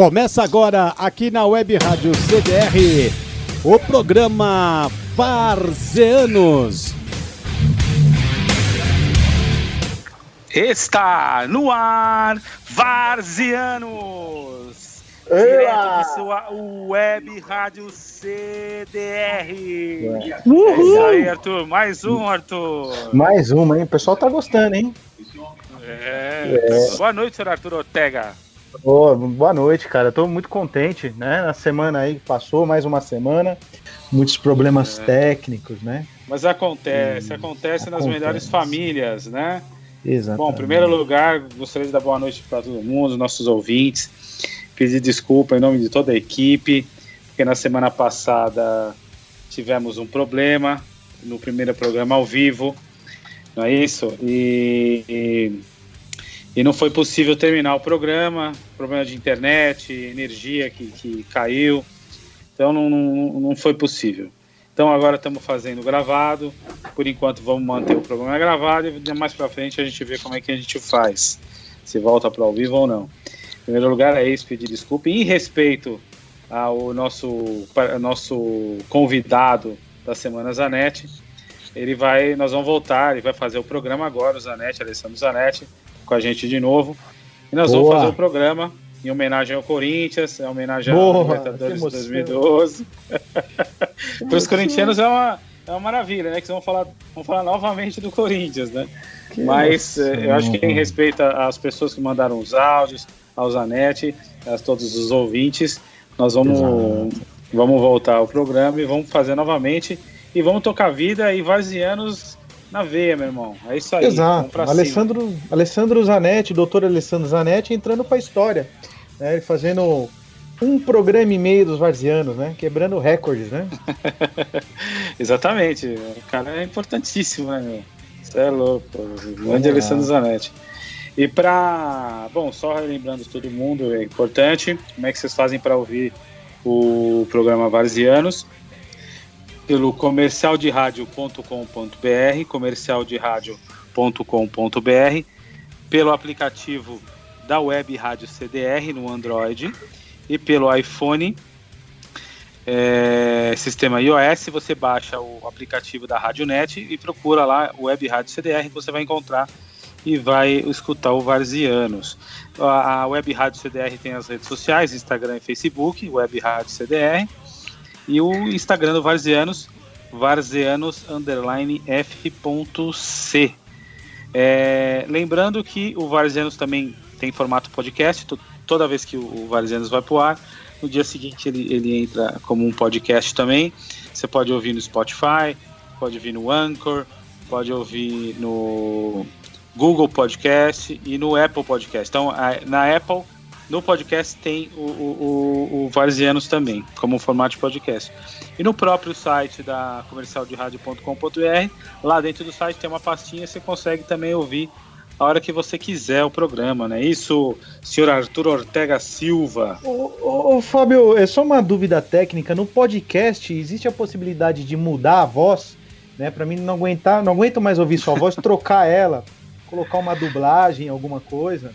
Começa agora aqui na Web Rádio CDR o programa Varzeanos. Está no ar Varzianos. Direto de sua web rádio CDR. Uhul. É isso aí, Arthur. Mais um, Arthur. Mais uma, hein? O pessoal tá gostando, hein? É. é. Boa noite, senhor Arthur Ortega. Oh, boa noite, cara. Tô muito contente, né? Na semana aí que passou, mais uma semana. Muitos problemas é. técnicos, né? Mas acontece, acontece, acontece nas melhores famílias, né? Exatamente. Bom, em primeiro lugar, gostaria de dar boa noite para todo mundo, nossos ouvintes. Pedir desculpa em nome de toda a equipe, porque na semana passada tivemos um problema no primeiro programa ao vivo, não é isso? E, e e não foi possível terminar o programa, problema de internet, energia que, que caiu, então não, não, não foi possível. Então agora estamos fazendo gravado, por enquanto vamos manter o programa gravado e mais para frente a gente vê como é que a gente faz, se volta para ao vivo ou não. Em primeiro lugar é isso, pedir desculpa. Em respeito ao nosso, nosso convidado da Semana Zanetti, ele vai, nós vamos voltar, ele vai fazer o programa agora, o Zanetti, Alessandro Zanetti, com a gente de novo. E nós Boa. vamos fazer o programa em homenagem ao Corinthians, em homenagem ao Libertadores de 2012. Para os corintianos é uma, é uma maravilha, né? Que vão falar, vão falar novamente do Corinthians, né? Que Mas eh, eu acho que em respeito às pessoas que mandaram os áudios, ao Zanetti, a todos os ouvintes, nós vamos, vamos voltar ao programa e vamos fazer novamente. E vamos tocar vida e Varzianos na veia, meu irmão. É isso aí. Exato. Alessandro, Alessandro Zanetti, doutor Alessandro Zanetti, entrando para a história. Né? fazendo um programa e meio dos Varzianos, né? Quebrando recordes, né? Exatamente. O cara é importantíssimo, né, meu? Você é louco. Grande é. Alessandro Zanetti. E para. Bom, só lembrando todo mundo, é importante. Como é que vocês fazem para ouvir o programa Varzianos? Pelo comercialderadio.com.br, comercialderadio.com.br, pelo aplicativo da Web Rádio CDR no Android e pelo iPhone, é, sistema iOS, você baixa o aplicativo da RadioNet e procura lá Web Rádio CDR, você vai encontrar e vai escutar o Varzianos. A, a Web Rádio CDR tem as redes sociais, Instagram e Facebook, Web Rádio CDR e o Instagram do Varzianos, varzianos. É, lembrando que o Varzianos também tem formato podcast, toda vez que o Varzianos vai pro ar, no dia seguinte ele, ele entra como um podcast também. Você pode ouvir no Spotify, pode ouvir no Anchor, pode ouvir no Google Podcast e no Apple Podcast. Então, na Apple no podcast tem o, o, o, o Varzianos também, como formato de podcast. E no próprio site da comercialderadio.com.br, lá dentro do site tem uma pastinha, você consegue também ouvir a hora que você quiser o programa, né? Isso, senhor Arthur Ortega Silva. Ô, ô, ô, Fábio, é só uma dúvida técnica. No podcast, existe a possibilidade de mudar a voz, né? Para mim não aguentar, não aguento mais ouvir sua voz, trocar ela, colocar uma dublagem, alguma coisa.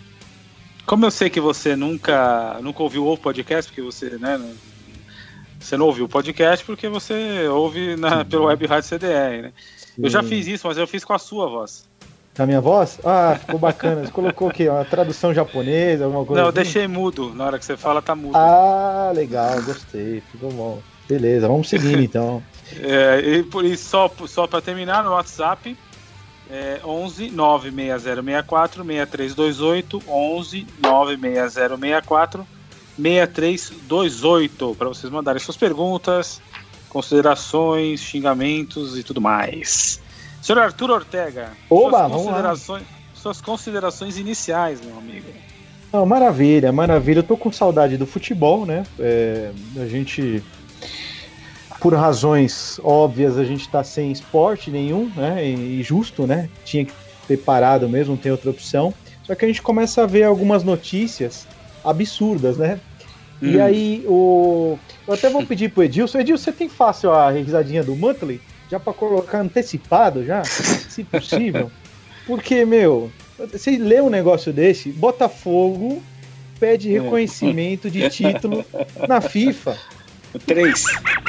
Como eu sei que você nunca, nunca ouviu o podcast, porque você, né, você não ouviu o podcast porque você ouve na, pelo Web Rádio CDR, né? Eu já fiz isso, mas eu fiz com a sua voz. Com a minha voz? Ah, ficou bacana. Você colocou o quê? Uma tradução japonesa, alguma coisa? Não, eu assim? deixei mudo. Na hora que você fala, tá mudo. Ah, legal, gostei. Ficou bom. Beleza, vamos seguindo então. é, e por isso, só, só para terminar, no WhatsApp, é 11 96064 6328 11 96064 6328 para vocês mandarem suas perguntas, considerações, xingamentos e tudo mais. Senhor Arthur Ortega, Oba, suas, considerações, suas considerações iniciais, meu amigo. Não, maravilha, maravilha. Eu tô com saudade do futebol, né? É, a gente por razões óbvias, a gente está sem esporte nenhum, né? E justo, né? Tinha que ter parado mesmo, não tem outra opção. Só que a gente começa a ver algumas notícias absurdas, né? Hum. E aí, o... eu até vou pedir pro Edilson. Edilson, você tem fácil a risadinha do Monthly? Já para colocar antecipado, já, se possível? Porque, meu, você lê um negócio desse, Botafogo pede reconhecimento de título na FIFA. Três.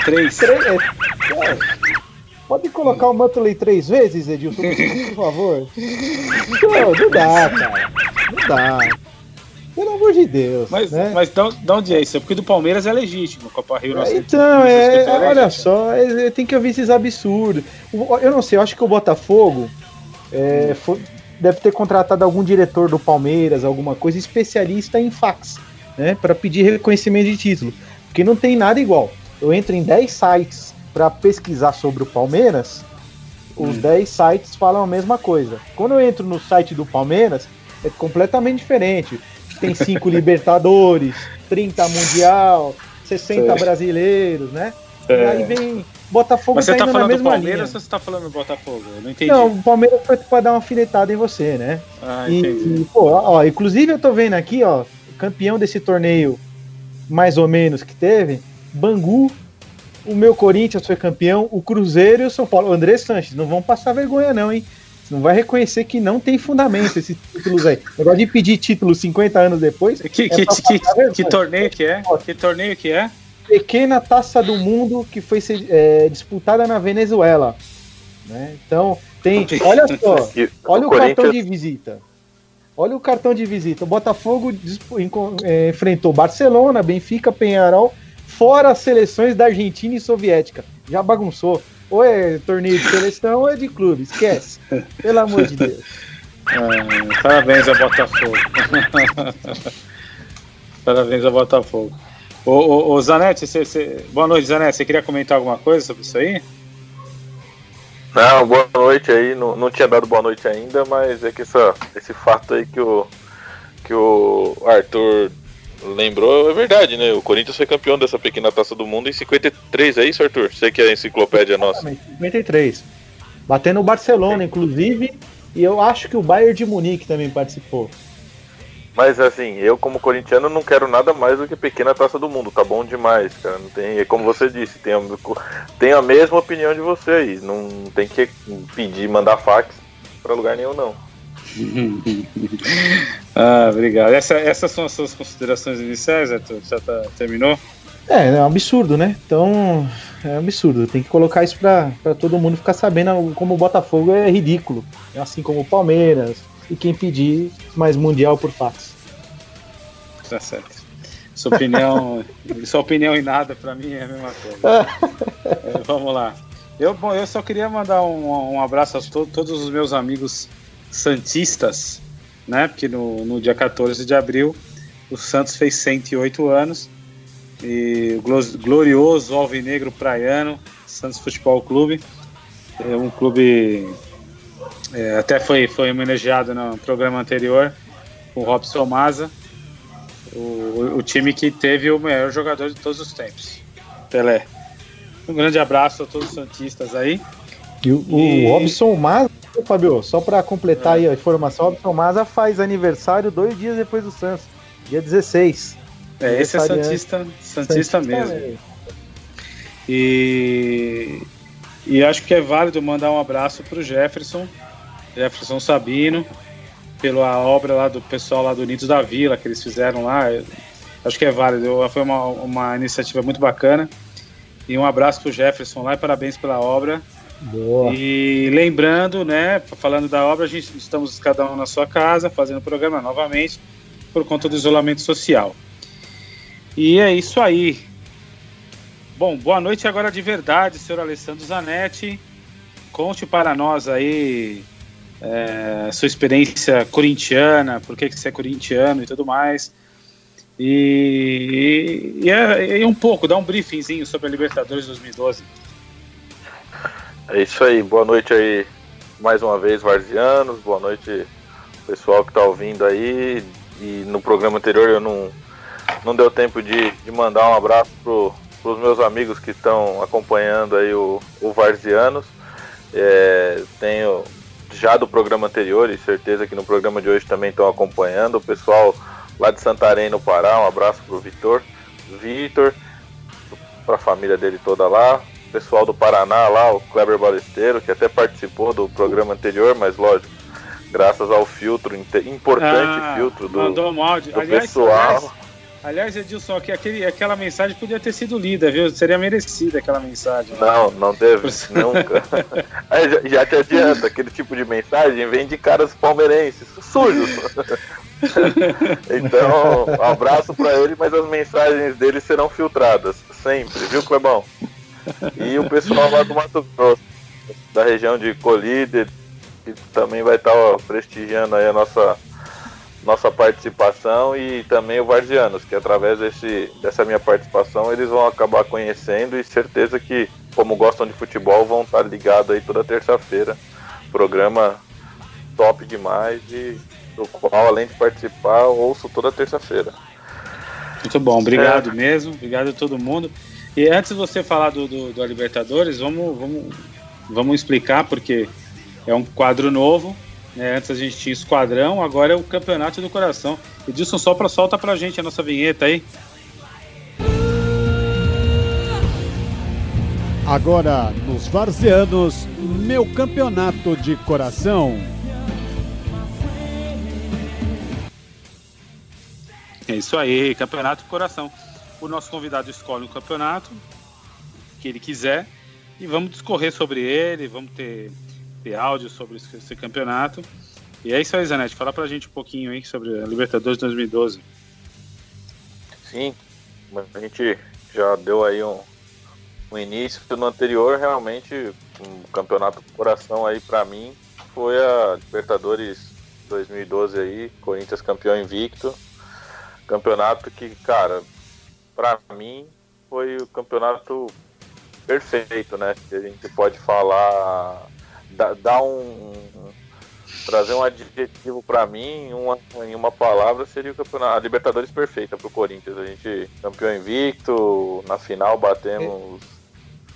Três. Três é, é. Pode colocar o Muttley três vezes, Edilson, por favor? Não, não dá, cara. Não dá. Pelo amor de Deus. Mas, né? mas de onde é isso? É porque do Palmeiras é legítimo, Copa Rio. É, então, é, é, olha só, é, tem que ouvir esses absurdos. Eu não sei, eu acho que o Botafogo é, foi, deve ter contratado algum diretor do Palmeiras, alguma coisa, especialista em fax, né? Para pedir reconhecimento de título. Porque não tem nada igual. Eu entro em 10 sites para pesquisar sobre o Palmeiras, os hum. 10 sites falam a mesma coisa. Quando eu entro no site do Palmeiras, é completamente diferente tem cinco Libertadores, 30 Mundial, 60 Sei. brasileiros, né? É. E aí vem Botafogo Mas você tá, tá falando do Palmeiras linha. ou você tá falando do Botafogo? Eu não entendi. Não, o Palmeiras foi pra dar uma filetada em você, né? Ah, e, entendi. E, pô, ó, inclusive eu tô vendo aqui, ó, campeão desse torneio, mais ou menos, que teve, Bangu, o meu Corinthians foi campeão, o Cruzeiro e o São Paulo. O André Sanches, não vão passar vergonha não, hein? Você não vai reconhecer que não tem fundamento esses títulos aí. Negócio de pedir título 50 anos depois. Que, é que, que, que, torneio que é? Que torneio que é? Pequena taça do mundo que foi é, disputada na Venezuela. Né? Então, tem. Olha só, olha o, cartão de visita. Olha o cartão de visita. O Botafogo é, enfrentou Barcelona, Benfica, Penharol, fora as seleções da Argentina e Soviética. Já bagunçou. Ou é torneio de seleção ou é de clube, esquece. Pelo amor de Deus. Ah, parabéns ao Botafogo. parabéns ao Botafogo. Ô, ô, ô Zanetti, você, você... boa noite, Zanetti. Você queria comentar alguma coisa sobre isso aí? Não, boa noite aí. Não, não tinha dado boa noite ainda, mas é que essa, esse fato aí que o, que o Arthur lembrou, é verdade, né? O Corinthians foi campeão dessa pequena taça do mundo em 53, é isso, Arthur? Você que é a enciclopédia nossa. 53. Batendo o Barcelona, inclusive, e eu acho que o Bayern de Munique também participou. Mas assim, eu como corintiano não quero nada mais do que pequena taça do mundo, tá bom demais, cara. Não tem, é como você disse, tem a, tem a mesma opinião de você aí. Não tem que pedir, mandar fax para lugar nenhum, não. ah, obrigado. Essa, essas são as suas considerações iniciais, Arthur? Já tá, terminou? É, é um absurdo, né? Então, é um absurdo. Tem que colocar isso pra, pra todo mundo ficar sabendo como o Botafogo é ridículo. Assim como o Palmeiras. E quem pedir mais Mundial por fax. Tá certo. Sua opinião, sua opinião em nada pra mim é a mesma coisa. é, vamos lá. Eu, bom, eu só queria mandar um, um abraço a to todos os meus amigos Santistas, né? Porque no, no dia 14 de abril o Santos fez 108 anos e o glorioso Alvinegro Praiano, Santos Futebol Clube, é um clube é, até foi, foi homenageado no programa anterior, o Robson Maza, o, o time que teve o melhor jogador de todos os tempos, Pelé. Um grande abraço a todos os Santistas aí. E o, e... o Robson Maza Fabio, só para completar é. aí a informação, o Robson Maza faz aniversário dois dias depois do Santos, dia 16. É, esse é Santista, Santista, Santista mesmo. E, e acho que é válido mandar um abraço para o Jefferson, Jefferson Sabino, pela obra lá do pessoal lá do Unidos da Vila que eles fizeram lá. Acho que é válido, foi uma, uma iniciativa muito bacana. E um abraço para o Jefferson lá e parabéns pela obra. Boa. E lembrando, né, falando da obra, a gente estamos cada um na sua casa, fazendo o programa novamente, por conta do isolamento social. E é isso aí. Bom, boa noite agora de verdade, senhor Alessandro Zanetti. Conte para nós aí é, sua experiência corintiana, por que, que você é corintiano e tudo mais. E, e, e, um pouco, dá um briefingzinho sobre a Libertadores 2012. É isso aí, boa noite aí mais uma vez, Varzianos, boa noite pessoal que está ouvindo aí. E no programa anterior eu não, não deu tempo de, de mandar um abraço para os meus amigos que estão acompanhando aí o, o Varzianos. É, tenho já do programa anterior e certeza que no programa de hoje também estão acompanhando. O pessoal lá de Santarém, no Pará, um abraço para o Vitor. Vitor, para a família dele toda lá pessoal do Paraná lá, o Kleber Balesteiro, que até participou do programa anterior, mas lógico, graças ao filtro, importante ah, filtro do, do pessoal. Aliás, aliás, Edilson, aqui, aquele, aquela mensagem podia ter sido lida, viu? Seria merecida aquela mensagem. Não, não deve, nunca. já, já te adianta, aquele tipo de mensagem vem de caras palmeirenses, sujos. então, um abraço para ele, mas as mensagens dele serão filtradas, sempre, viu, Clebão? E o pessoal lá do Mato Grosso, da região de Colíder, que também vai estar ó, prestigiando aí a nossa, nossa participação e também o Varzianos, que através desse, dessa minha participação eles vão acabar conhecendo e certeza que, como gostam de futebol, vão estar ligados aí toda terça-feira. Programa top demais e do qual, além de participar, ouço toda terça-feira. Muito bom, obrigado é. mesmo, obrigado a todo mundo. E antes de você falar do, do, do Libertadores, vamos, vamos, vamos explicar, porque é um quadro novo. Né? Antes a gente tinha esquadrão, agora é o Campeonato do Coração. Edilson, só para solta pra gente a nossa vinheta aí. Agora, nos Varzeanos, meu campeonato de coração. É isso aí, campeonato de coração. O nosso convidado escolhe um campeonato que ele quiser e vamos discorrer sobre ele, vamos ter, ter áudio sobre esse, campeonato. E é isso aí, Zanetti. Fala pra gente um pouquinho aí sobre a Libertadores 2012. Sim, a gente já deu aí um, um início no anterior, realmente um campeonato do coração aí para mim foi a Libertadores 2012 aí, Corinthians campeão invicto. Campeonato que, cara, para mim foi o campeonato perfeito, né? Que a gente pode falar, dar um, trazer um adjetivo para mim, uma, em uma palavra seria o campeonato, a Libertadores perfeita para o Corinthians. A gente campeão invicto, na final batemos.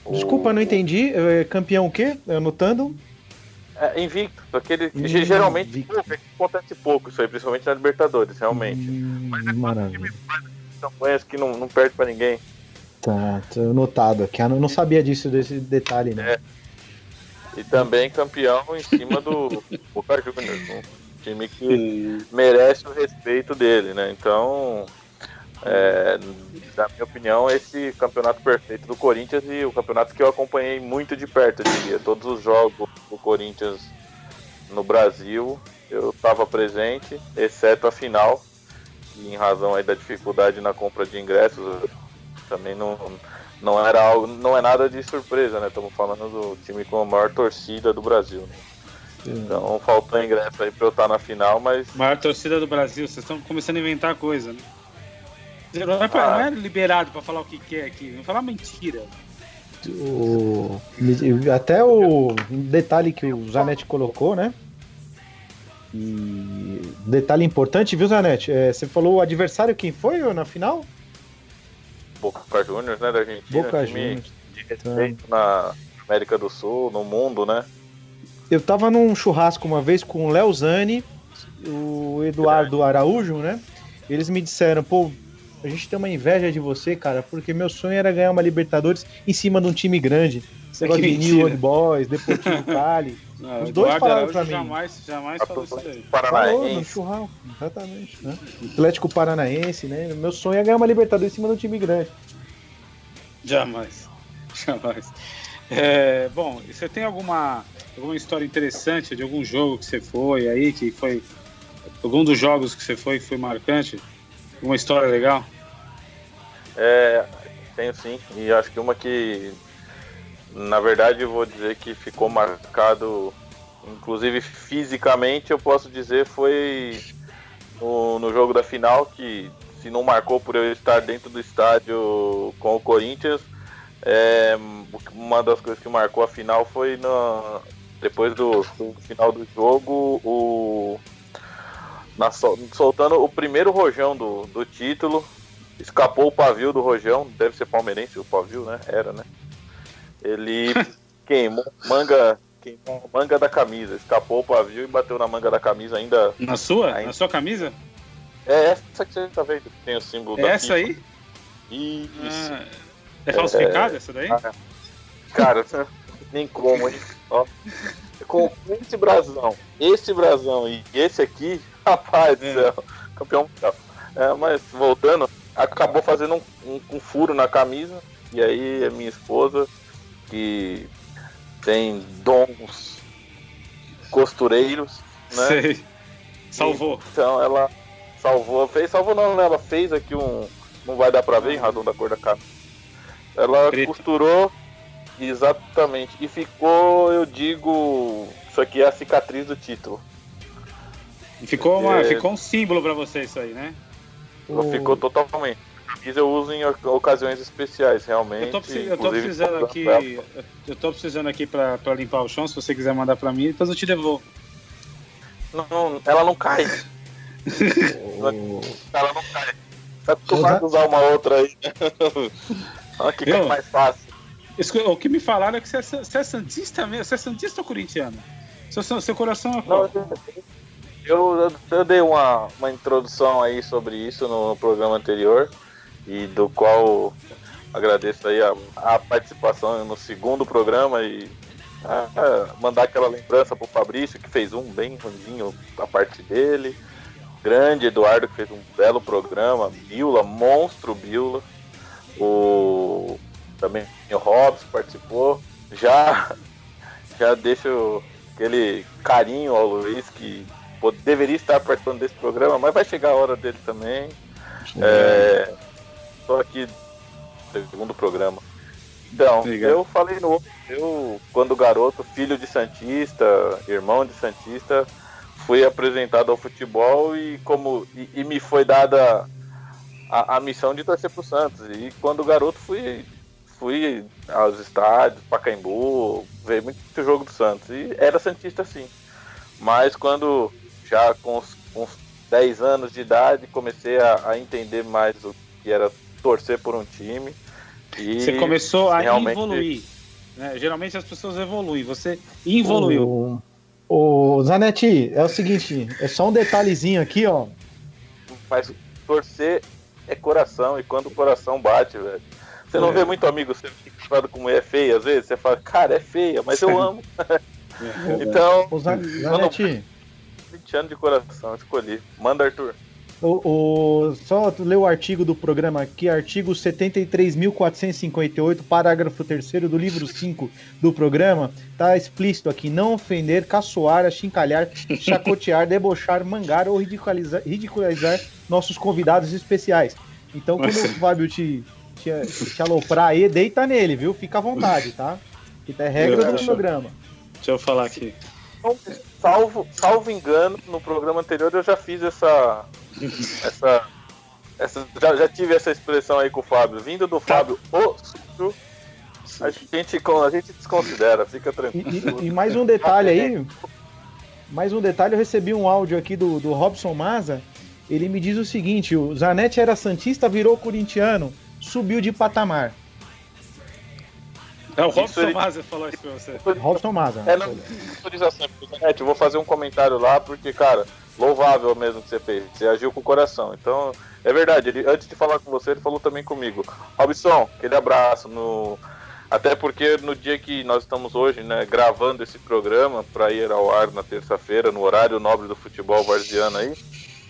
É. Desculpa, o, não entendi. É, campeão o quê? Anotando? É, invicto, aquele invicto. geralmente acontece pouco isso aí, principalmente na Libertadores, realmente. Hum, Mas é maravilha. campanhas que não, não perde para ninguém. Tá, tô notado aqui. Eu não sabia disso, desse detalhe, né? É. E também campeão em cima do Boca Juniors, um time que merece o respeito dele, né? Então, é, na minha opinião, esse campeonato perfeito do Corinthians e o campeonato que eu acompanhei muito de perto, eu diria. Todos os jogos do Corinthians no Brasil eu estava presente, exceto a final, que em razão aí da dificuldade na compra de ingressos, também não, não era algo, não é nada de surpresa, né? Estamos falando do time com a maior torcida do Brasil. Né? Então faltou ingresso aí para eu estar na final, mas. Maior torcida do Brasil, vocês estão começando a inventar coisa, né? Não é, pra, ah. não é liberado para falar o que quer aqui, não falar mentira. O, até o detalhe que o Zanetti colocou, né? E detalhe importante, viu, Zanetti? É, você falou o adversário quem foi na final? Boca Juniors, né, da Argentina. Boca Juniors. De respeito então. na América do Sul, no mundo, né? Eu tava num churrasco uma vez com o Léo Zani, o Eduardo Araújo, né? Eles me disseram, pô, a gente tem uma inveja de você, cara, porque meu sonho era ganhar uma Libertadores em cima de um time grande. Você gosta de New Old Boys, Deportivo Cali. Não, Os dois falaram pra mim. Jamais, jamais falou isso aí. Falou no churrasco, exatamente. Né? Atlético Paranaense, né? Meu sonho é ganhar uma Libertadores em cima de um time grande. Jamais. Jamais. É, bom, você tem alguma, alguma história interessante de algum jogo que você foi aí, que foi. Algum dos jogos que você foi que foi marcante? Uma história legal? É, tenho sim. E acho que uma que, na verdade, eu vou dizer que ficou marcado, inclusive fisicamente, eu posso dizer, foi no, no jogo da final, que se não marcou por eu estar dentro do estádio com o Corinthians, é, uma das coisas que marcou a final foi no, depois do, do final do jogo, o na, soltando o primeiro rojão do, do título. Escapou o pavio do rojão, deve ser palmeirense o pavio, né? Era, né? Ele queimou manga, queimou manga da camisa, escapou o pavio e bateu na manga da camisa ainda. Na sua? Ainda. Na sua camisa? É essa que você tá vendo, que tem o símbolo é da Essa aí? Isso. Ah, é falsificada é... essa daí? Ah, cara, nem como, hein? Ó. com esse brasão, esse brasão e esse aqui, rapaz do céu, campeão mundial. É, mas voltando, acabou fazendo um, um- um furo na camisa, e aí a minha esposa, que tem dons costureiros, né? Sei. Salvou. Então ela salvou, fez, salvou não, né? Ela fez aqui um. Não vai dar pra ver em razão da cor da camisa. Ela costurou exatamente. E ficou, eu digo. Isso aqui é a cicatriz do título. Ficou, uma, É. ficou um símbolo pra você isso aí, né? O- ficou totalmente. Camisa eu uso em oc- ocasiões especiais, realmente. Eu tô, precis- eu tô precisando aqui. Eu tô precisando aqui pra, pra limpar o chão, se você quiser mandar pra mim, depois eu te devolvo. Não, ela não cai. Ela não cai. Tá acostumado a usar uma outra aí. Olha que Eu? mais fácil. Isso O que me falaram é que você é, você é santista mesmo. Você é santista ou corintiano? Seu, seu, coração é Não, qual? eu, eu, eu dei uma, uma introdução aí sobre isso no, programa anterior e do qual agradeço aí a, a participação no segundo programa e ah, ah, mandar aquela lembrança pro Fabrício que fez um bem ruimzinho a parte dele. Grande Eduardo que fez um belo programa, Biola, monstro Biola. O também o Robson participou. Já já deixo aquele carinho ao Luiz que deveria estar participando desse programa, mas vai chegar a hora dele também. É, tô aqui segundo programa. Então, Obrigado. eu falei no outro, eu, quando garoto, filho de Santista, irmão de Santista, fui apresentado ao futebol e como e, e me foi dada a, a missão de torcer pro Santos. E quando garoto fui fui aos estádios, Pacaembu, ver muito jogo do Santos. E era Santista sim. Mas quando já com os, com os 10 anos de idade comecei a, a entender mais o que era torcer por um time. E Você começou a realmente- evoluir. né? Geralmente as pessoas evoluem. Você evoluiu. O, o Zanetti, é o seguinte, é só um detalhezinho aqui, ó. Mas torcer é coração, e quando o coração bate, velho. Você não É. vê muito amigo seu como é feia, às vezes, você fala, cara, é feia, mas eu amo. Então, O Zan- Zanetti, 20 anos de coração, escolhi. Manda, Arthur. o, o, só lê o artigo do programa aqui, artigo 73.458, parágrafo 3 do livro 5 do programa, tá explícito aqui, não ofender, caçoar, achincalhar, chacotear, debochar, mangar ou ridicularizar, ridicularizar nossos convidados especiais. Então, quando o Fábio te, te, te aloprar aí, deita nele, viu? Fica à vontade, tá? Que é regra Eu do programa. Deixa eu falar aqui. Então, salvo, salvo engano, no programa anterior eu já fiz essa. essa, essa já, já tive essa expressão aí com o Fábio. Vindo do Fábio, o sujo, a gente, a gente desconsidera, fica E, tranquilo. e- e mais um detalhe aí. Mais um detalhe, eu recebi um áudio aqui do, do Robson Maza. Ele me diz o seguinte: o Zanetti era Santista, virou corintiano, subiu de patamar. É, o Robson ele- Maza falou isso pra você. Robson Maza. É, não, autorização, eu vou fazer um comentário lá, porque, cara, louvável mesmo que você fez. Você agiu com o coração. Então, é verdade. Ele, antes de falar com você, ele falou também comigo. Robson, aquele abraço. No... Até porque no dia que nós estamos hoje, né, gravando esse programa para ir ao ar na terça-feira, no horário nobre do futebol varziano aí,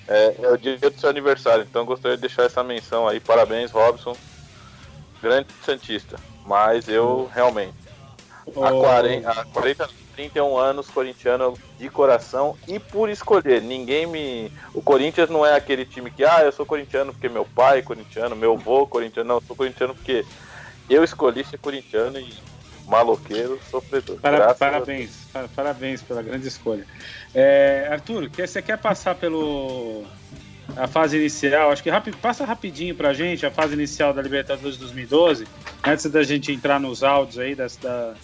é, é o dia do seu aniversário. Então, eu gostaria de deixar essa menção aí. Parabéns, Robson. Grande Santista. Mas eu, realmente, Há Ô, 40, há 40, 31 anos, corintiano de coração e por escolher. Ninguém me. O Corinthians não é aquele time que, ah, eu sou corintiano porque meu pai é corintiano, meu avô é corintiano. Não, eu sou corintiano porque eu escolhi ser corintiano e maloqueiro, sofredor. Para- parabéns, pa- parabéns pela grande escolha. É, Arthur, que- você quer passar pelo a fase inicial? Acho que rapi- passa rapidinho pra gente a fase inicial da Libertadores 2012, antes da gente entrar nos áudios aí das, da-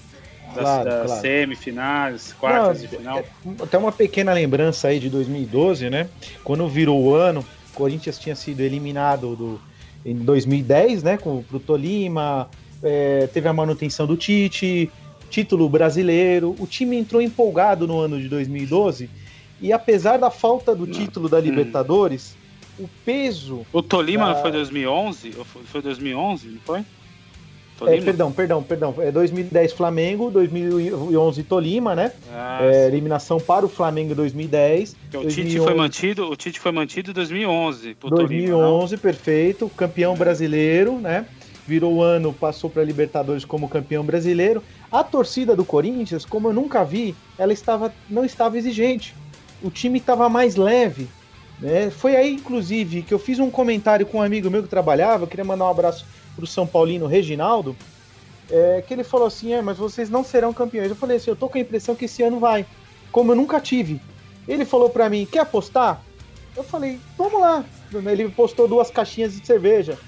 das, Claro, das claro. semifinais, quartas Não, de final. é- Até uma pequena lembrança aí de 2012, né? Quando virou o ano, o Corinthians tinha sido eliminado do, em 2010, né? Com, pro Tolima, é, teve a manutenção do Tite, título brasileiro. O time entrou empolgado no ano de 2012 e apesar da falta do título da Libertadores, o peso O Tolima Ah. não foi 2011? Ou foi foi 2011, não foi? É, perdão, perdão, perdão. É 2010 Flamengo, 2011 Tolima, né? Ah, é, eliminação para o Flamengo 2010. o 2011... Tite foi mantido, o Tite foi mantido em 2011. 2011, Tolima, perfeito. Campeão brasileiro, né? Virou o ano, passou para Libertadores como campeão brasileiro. A torcida do Corinthians, como eu nunca vi, ela estava não estava exigente. O time estava mais leve. Né? Foi aí, inclusive, que eu fiz um comentário com um amigo meu que trabalhava. Eu queria mandar um abraço para o São Paulino Reginaldo, é, que ele falou assim: é, mas vocês não serão campeões. Eu falei assim: eu tô com a impressão que esse ano vai, como eu nunca tive. Ele falou para mim: quer apostar? Eu falei: vamos lá. Ele postou duas caixinhas de cerveja.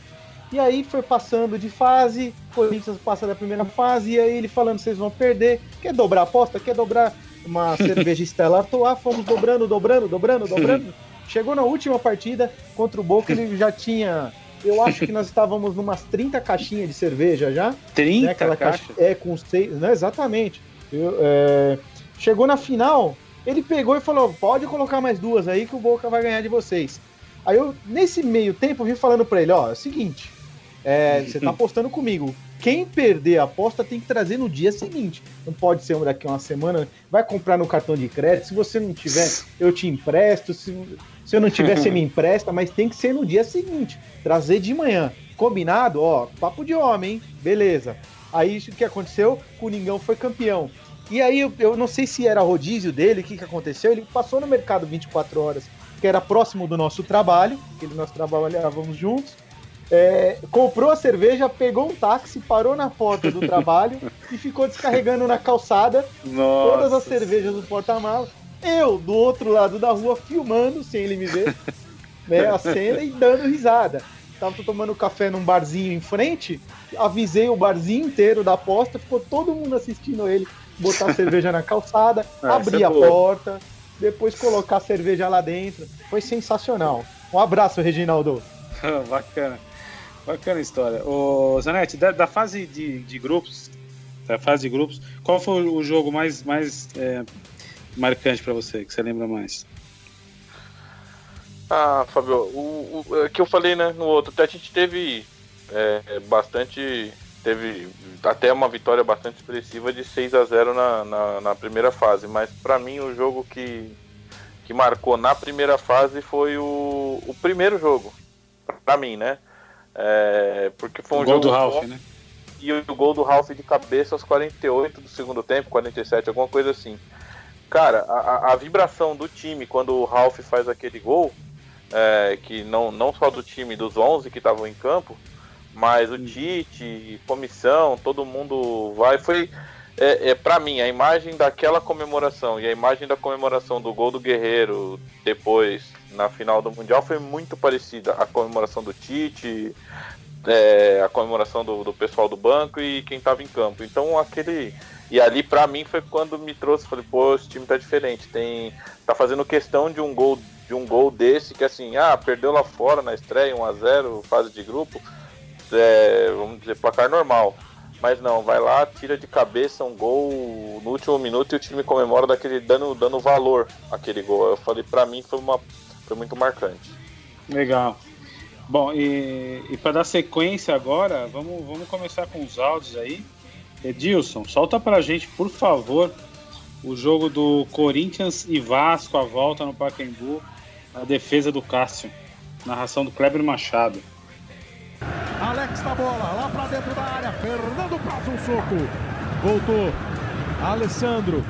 E aí foi passando de fase, Corinthians passa da primeira fase, e aí ele falando: vocês vão perder. Quer dobrar a aposta? Quer dobrar uma cerveja Stella Artois? Fomos dobrando, dobrando, dobrando, dobrando. Chegou na última partida contra o Boca, ele já tinha eu acho que nós estávamos numas 30 caixinhas de cerveja já. 30 né? Aquela caixa É, com seis. Né? Exatamente. Eu, é... Chegou na final, ele pegou e falou: pode colocar mais duas aí que o Boca vai ganhar de vocês. Aí eu, nesse meio tempo, vi falando para ele: ó, é o seguinte, é, você tá apostando comigo. Quem perder a aposta tem que trazer no dia seguinte. Não pode ser daqui a uma semana. Vai comprar no cartão de crédito. Se você não tiver, eu te empresto. Se, se eu não tiver, você me empresta. Mas tem que ser no dia seguinte. Trazer de manhã. Combinado? Ó, papo de homem, hein? Beleza. Aí o que aconteceu? O Ningão foi campeão. E aí eu, eu não sei se era rodízio dele, o que, que aconteceu. Ele passou no mercado 24 horas, que era próximo do nosso trabalho, que nós trabalhávamos juntos é, comprou a cerveja, pegou um táxi, parou na porta do trabalho e ficou descarregando na calçada Nossa. todas as cervejas do porta-malas. Eu, do outro lado da rua, filmando, sem ele me ver, né, a cena e dando risada. Tava tomando café num barzinho em frente, avisei o barzinho inteiro da aposta, ficou todo mundo assistindo ele botar a cerveja na calçada, é, abrir é a porta, depois colocar a cerveja lá dentro. Foi sensacional. Um abraço, Reginaldo. Bacana. Bacana a história. O Zanetti, da, da, fase de, de grupos, da fase de grupos, qual foi o jogo mais, mais é, marcante para você, que você lembra mais? Ah, Fábio, o, o é que eu falei, né, no outro, a gente teve é, bastante, teve até uma vitória bastante expressiva de 6 a 0 na, na, na primeira fase, mas para mim o jogo que, que marcou na primeira fase foi o, o primeiro jogo, para mim, né? É, porque foi um o jogo. Gol do Ralph, né? E o, gol do Ralph de cabeça aos 48 do segundo tempo, 47, alguma coisa assim. Cara, a, a vibração do time quando o Ralph faz aquele gol, é, que não, não só do time dos 11 que estavam em campo, mas o Tite, comissão, todo mundo vai. Foi, é, é para mim, a imagem daquela comemoração e a imagem da comemoração do gol do Guerreiro depois na final do Mundial foi muito parecida. A comemoração do Tite, é, a comemoração do, do, pessoal do banco e quem estava em campo. Então aquele. E ali para mim foi quando me trouxe, falei, pô, esse time tá diferente. Tem. tá fazendo questão de um gol de um gol desse que assim, ah, perdeu lá fora na estreia, 1 a 0 fase de grupo. É, vamos dizer, placar normal. Mas não, vai lá, tira de cabeça um gol no último minuto e o time comemora daquele dando, dando valor aquele gol. Eu falei, para mim foi uma foi muito marcante. Legal. Bom, e, e para dar sequência agora, vamos, vamos começar com os áudios aí. Edilson, solta pra gente, por favor, o jogo do Corinthians e Vasco, a volta no Pacaembu, a defesa do Cássio. Narração do Kleber Machado. Alex na bola, lá pra dentro da área. Fernando faz um soco. Voltou. Alessandro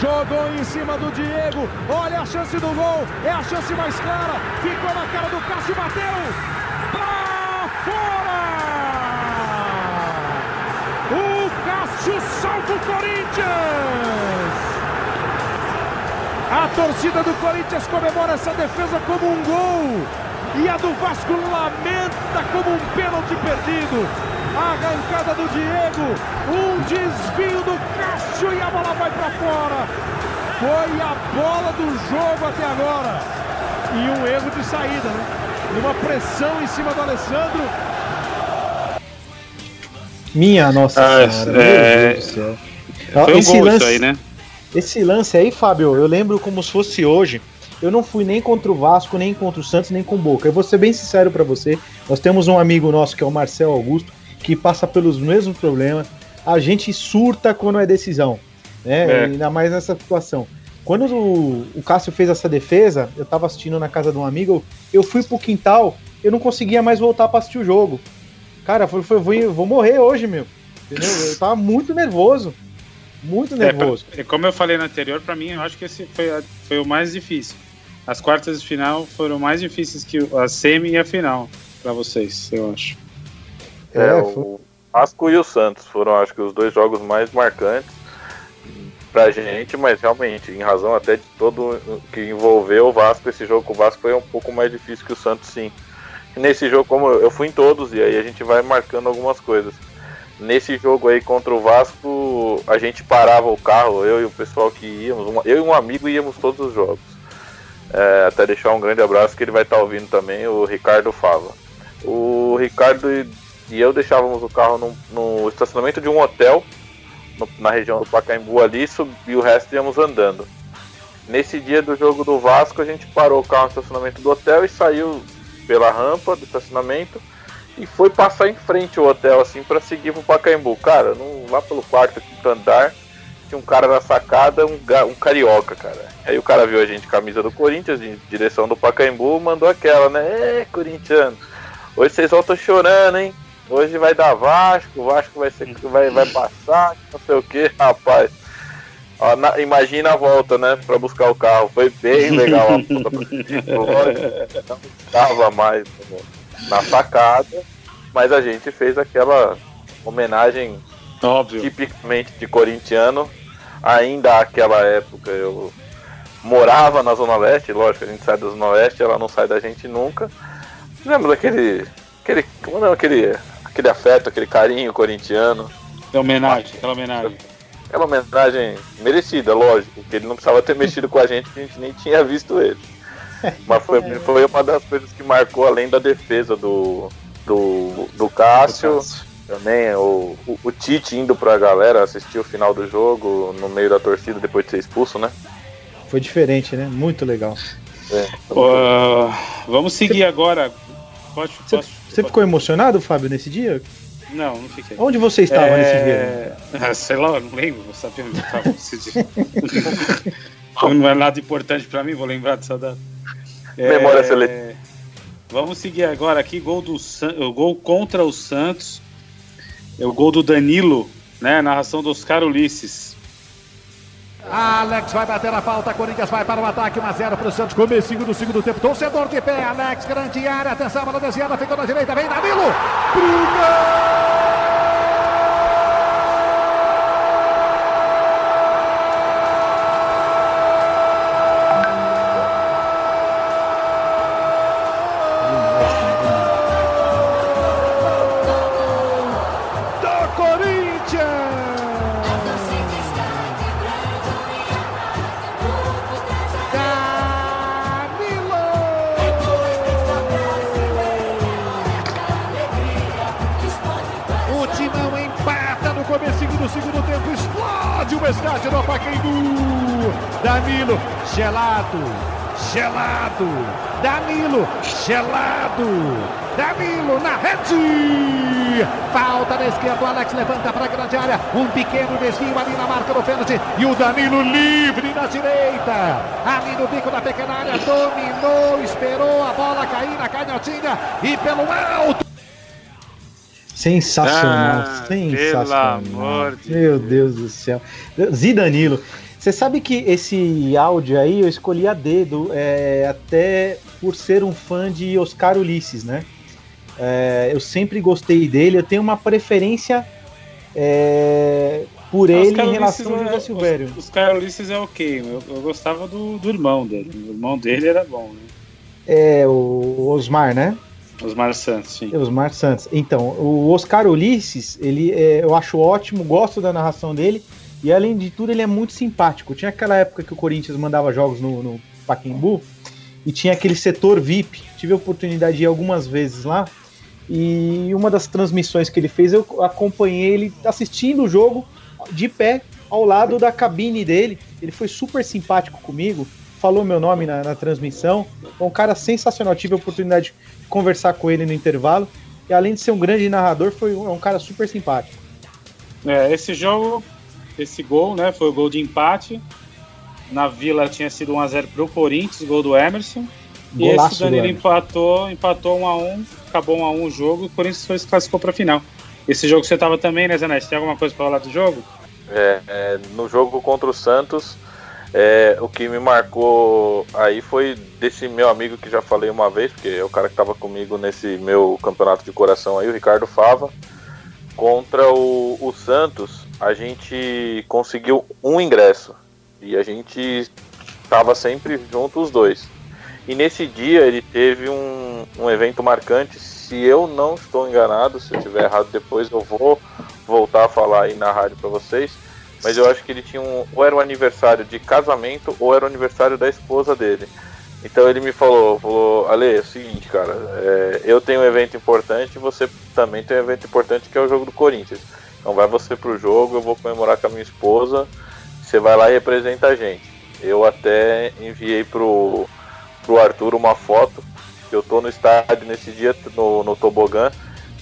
Jogou em cima do Diego. Olha a chance do gol. É a chance mais clara. Ficou na cara do Cássio. Bateu. Pra fora! O Cássio salva o Corinthians. A torcida do Corinthians comemora essa defesa como um gol. E a do Vasco lamenta como um pênalti perdido. Arrancada do Diego, um desvio do Cássio e a bola vai para fora. Foi a bola do jogo até agora. E um erro de saída, né? E uma pressão em cima do Alessandro. Minha nossa ah, senhora, é... meu Deus do céu. Foi um esse gol lance, aí, né? Esse lance aí, Fábio, eu lembro como se fosse hoje. Eu não fui nem contra o Vasco, nem contra o Santos, nem com o Boca. Eu vou ser bem sincero para você. Nós temos um amigo nosso que é o Marcel Augusto que passa pelos mesmos problemas. A gente surta quando é decisão, né? É. Ainda mais nessa situação. Quando o, o Cássio fez essa defesa, eu tava assistindo na casa de um amigo, eu fui pro quintal, eu não conseguia mais voltar pra assistir o jogo. Cara, foi, foi, vou, vou morrer hoje, meu. Entendeu? Eu tava muito nervoso. Muito nervoso. É, como eu falei no anterior, para mim, eu acho que esse foi, foi o mais difícil. As quartas de final foram mais difíceis que a semi e a final para vocês, eu acho. É, é o Vasco e o Santos foram, acho que, os dois jogos mais marcantes pra gente, mas realmente, em razão até de todo que envolveu o Vasco, esse jogo com o Vasco foi um pouco mais difícil que o Santos, sim. Nesse jogo, como eu fui em todos, e aí a gente vai marcando algumas coisas. Nesse jogo aí contra o Vasco, a gente parava o carro, eu e o pessoal que íamos, eu e um amigo íamos todos os jogos. É, até deixar um grande abraço que ele vai estar tá ouvindo também, o Ricardo Fava. O Ricardo e eu deixávamos o carro no, no estacionamento de um hotel no, na região do Pacaembu ali e o resto íamos andando. Nesse dia do jogo do Vasco, a gente parou o carro no estacionamento do hotel e saiu pela rampa do estacionamento e foi passar em frente o hotel assim para seguir pro Pacaembu. Cara, no, lá pelo quarto, quinto andar, tinha um cara na sacada, um, um carioca, cara. Aí o cara viu a gente camisa do Corinthians em direção do Pacaembu, mandou aquela, né? É, corintiano. Hoje vocês voltam chorando, hein? Hoje vai dar Vasco, Vasco vai ser vai, vai passar, não sei o que, rapaz. Ó, na, imagina a volta, né? Pra buscar o carro. Foi bem legal a volta. Não estava mais na sacada, mas a gente fez aquela homenagem Óbvio. tipicamente de corintiano. Ainda aquela época eu morava na Zona Leste, lógico, a gente sai da Zona Leste, ela não sai da gente nunca. Lembra daquele. aquele. Como não, aquele. Aquele afeto, aquele carinho corintiano. É homenagem, aquela homenagem. Aquela homenagem merecida, lógico, porque ele não precisava ter mexido com a gente, que a gente nem tinha visto ele. Mas foi, foi uma das coisas que marcou, além da defesa do, do, do Cássio. Também o, o, o, Tite indo pra galera assistir o final do jogo no meio da torcida depois de ser expulso, né? Foi diferente, né? Muito legal. É, uh, vamos seguir agora. Pode, você, posso, você ficou emocionado, Fábio, nesse dia? Não, não fiquei. Onde você estava é... nesse dia? Ah, sei lá, não lembro, vou saber onde eu estava nesse dia. não é nada importante para mim, vou lembrar dessa data. Memória é... seletiva. Vamos seguir agora aqui, gol do San... o gol contra o Santos. É o gol do Danilo, né? Narração do Oscar Ulisses. Alex vai bater a falta, Corinthians vai para o ataque, 1x0 para o Santos, comecinho do segundo tempo, torcedor de pé, Alex, grande área, atenção, bola desviada, ficou na direita, vem Danilo, pro gol! Gelado. Danilo, gelado. Danilo na rede. Falta na esquerda, o Alex levanta para a grande área. Um pequeno desvio ali na marca do pênalti. E o Danilo livre na direita. Ali no bico da pequena área, dominou, esperou a bola cair na canhotinha. E pelo alto. Sensacional, ah, sensacional. Pelo amor de Meu Deus do céu. Zidanilo, você sabe que esse áudio aí eu escolhi a dedo, é, até por ser um fã de Oscar Ulisses, né? É, eu sempre gostei dele, eu tenho uma preferência é, por ele Oscar em relação ao José Silvério. Oscar Ulisses é ok, eu, eu gostava do, do, irmão dele. O irmão dele era bom, né? É, o Osmar, né? Osmar Santos, sim. Osmar Santos. Então, o Oscar Ulisses, ele é, eu acho ótimo, gosto da narração dele. E além de tudo, ele é muito simpático. Tinha aquela época que o Corinthians mandava jogos no, no Pacaembu e tinha aquele setor VIP. Tive a oportunidade de ir algumas vezes lá. E uma das transmissões que ele fez, eu acompanhei ele assistindo o jogo de pé ao lado da cabine dele. Ele foi super simpático comigo, falou meu nome na, na transmissão. É um cara sensacional. Tive a oportunidade conversar com ele no intervalo. E além de ser um grande narrador, foi um, é um cara super simpático. É, esse jogo, esse gol, né, foi o gol de empate. Na Vila tinha sido 1x0 pro Corinthians, gol do Emerson. Golaço e esse Danilo empatou, empatou 1x1, acabou 1x1 o jogo e o Corinthians foi, se classificou pra final. Esse jogo você tava também, né, Zanetti? Tem alguma coisa pra falar do jogo? É, é, no jogo contra o Santos, é, o que me marcou aí foi desse meu amigo que já falei uma vez, porque é o cara que estava comigo nesse meu campeonato de coração aí, o Ricardo Fava. Contra o, o Santos, a gente conseguiu um ingresso e a gente estava sempre junto os dois. E nesse dia ele teve um, um evento marcante. Se eu não estou enganado, se eu estiver errado depois eu vou voltar a falar aí na rádio para vocês mas eu acho que ele tinha um. Ou era o aniversário de casamento, ou era o aniversário da esposa dele. Então ele me falou, falou, Ale, é o seguinte, cara, é, eu tenho um evento importante, você também tem um evento importante que é o jogo do Corinthians. Então vai você pro jogo, eu vou comemorar com a minha esposa, você vai lá e representa a gente. Eu até enviei pro, pro Arthur uma foto, que eu tô no estádio nesse dia, no, no tobogã,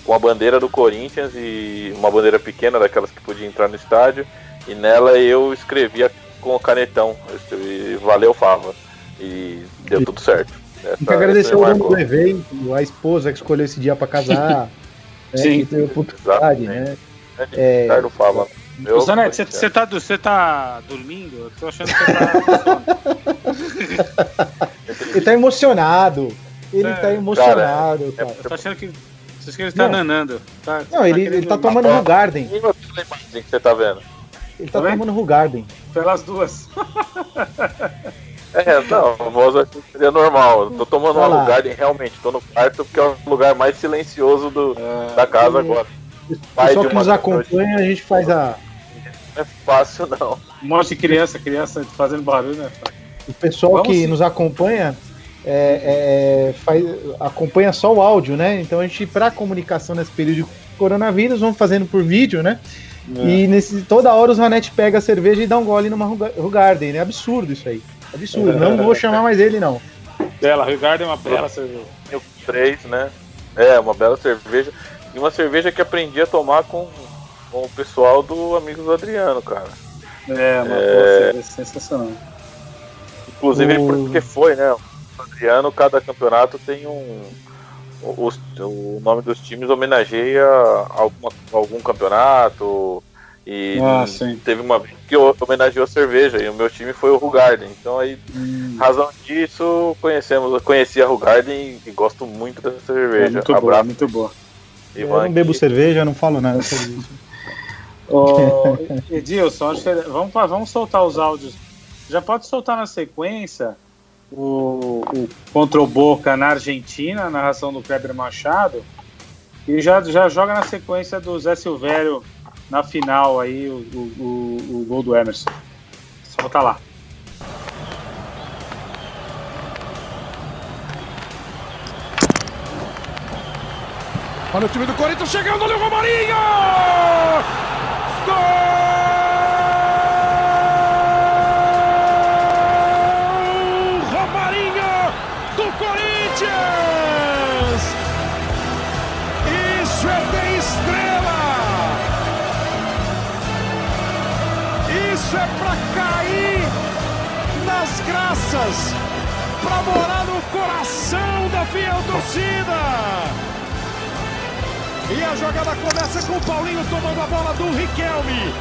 com a bandeira do Corinthians e uma bandeira pequena, daquelas que podia entrar no estádio, e nela eu escrevia com o canetão. Escrevi, Valeu, Fava. E deu e, tudo certo. Essa, tem que agradecer o dono do evento, a esposa que escolheu esse dia para casar. né, Sim. Que teve oportunidade, né? É, Ricardo Fava. Meu, Zanetti, você, tá, você tá dormindo? Eu tô achando que você tá. ele tá emocionado. Ele é, tá emocionado, cara. cara. Eu tô achando que. Vocês que ele tá nanando. Tá, não, tá ele, ele tá tomando no Garden. que você tá vendo? Ele tá Também? tomando Rugarden. Pelas duas. é, não, a voz seria normal. tô tomando uma Rugarden realmente, tô no quarto porque é o lugar mais silencioso do, é, da casa e... agora. Pai Só que nos acompanha, a gente faz a. Não é fácil não. Um monte de criança, criança fazendo barulho, né? O pessoal Vamos que sim. nos acompanha é, é, faz, acompanha só o áudio, né? Então a gente, para comunicação nesse período de coronavírus, vamos fazendo por vídeo, né? É. E nesse, toda hora o Zanetti pega a cerveja e dá um gole numa Rugarden. É absurdo isso aí. Absurdo. Não vou chamar mais ele, não. Bela, Rugarden é uma bela cerveja. Três, né? É, uma bela cerveja. E uma cerveja que aprendi a tomar com, com o pessoal do Amigos do Adriano, cara. É, uma é... sensacional. Inclusive o... porque foi, né? O Adriano, cada campeonato tem um o, o nome dos times homenageia alguma, algum campeonato e ah, teve uma vez que homenageou a cerveja e o meu time foi o Rugarden. Então aí, hum. razão disso, conhecemos, conheci a Rugarden e gosto muito dessa cerveja. É muito Abraço. boa, muito boa. Eu não bebo cerveja, não falo nada sobre isso. Ô, Edilson, vamos, vamos soltar os áudios. Já pode soltar na sequência o, o, contra o Boca na Argentina, a narração do Kleber Machado, e já, já joga na sequência do Zé Silvério na final aí o, o, o gol do Emerson. Só tá lá. Olha o time do Corinthians chegando, olha o Romarinho! Gol! graças para morar no coração da fiel torcida. E a jogada começa com o Paulinho tomando a bola do Riquelme.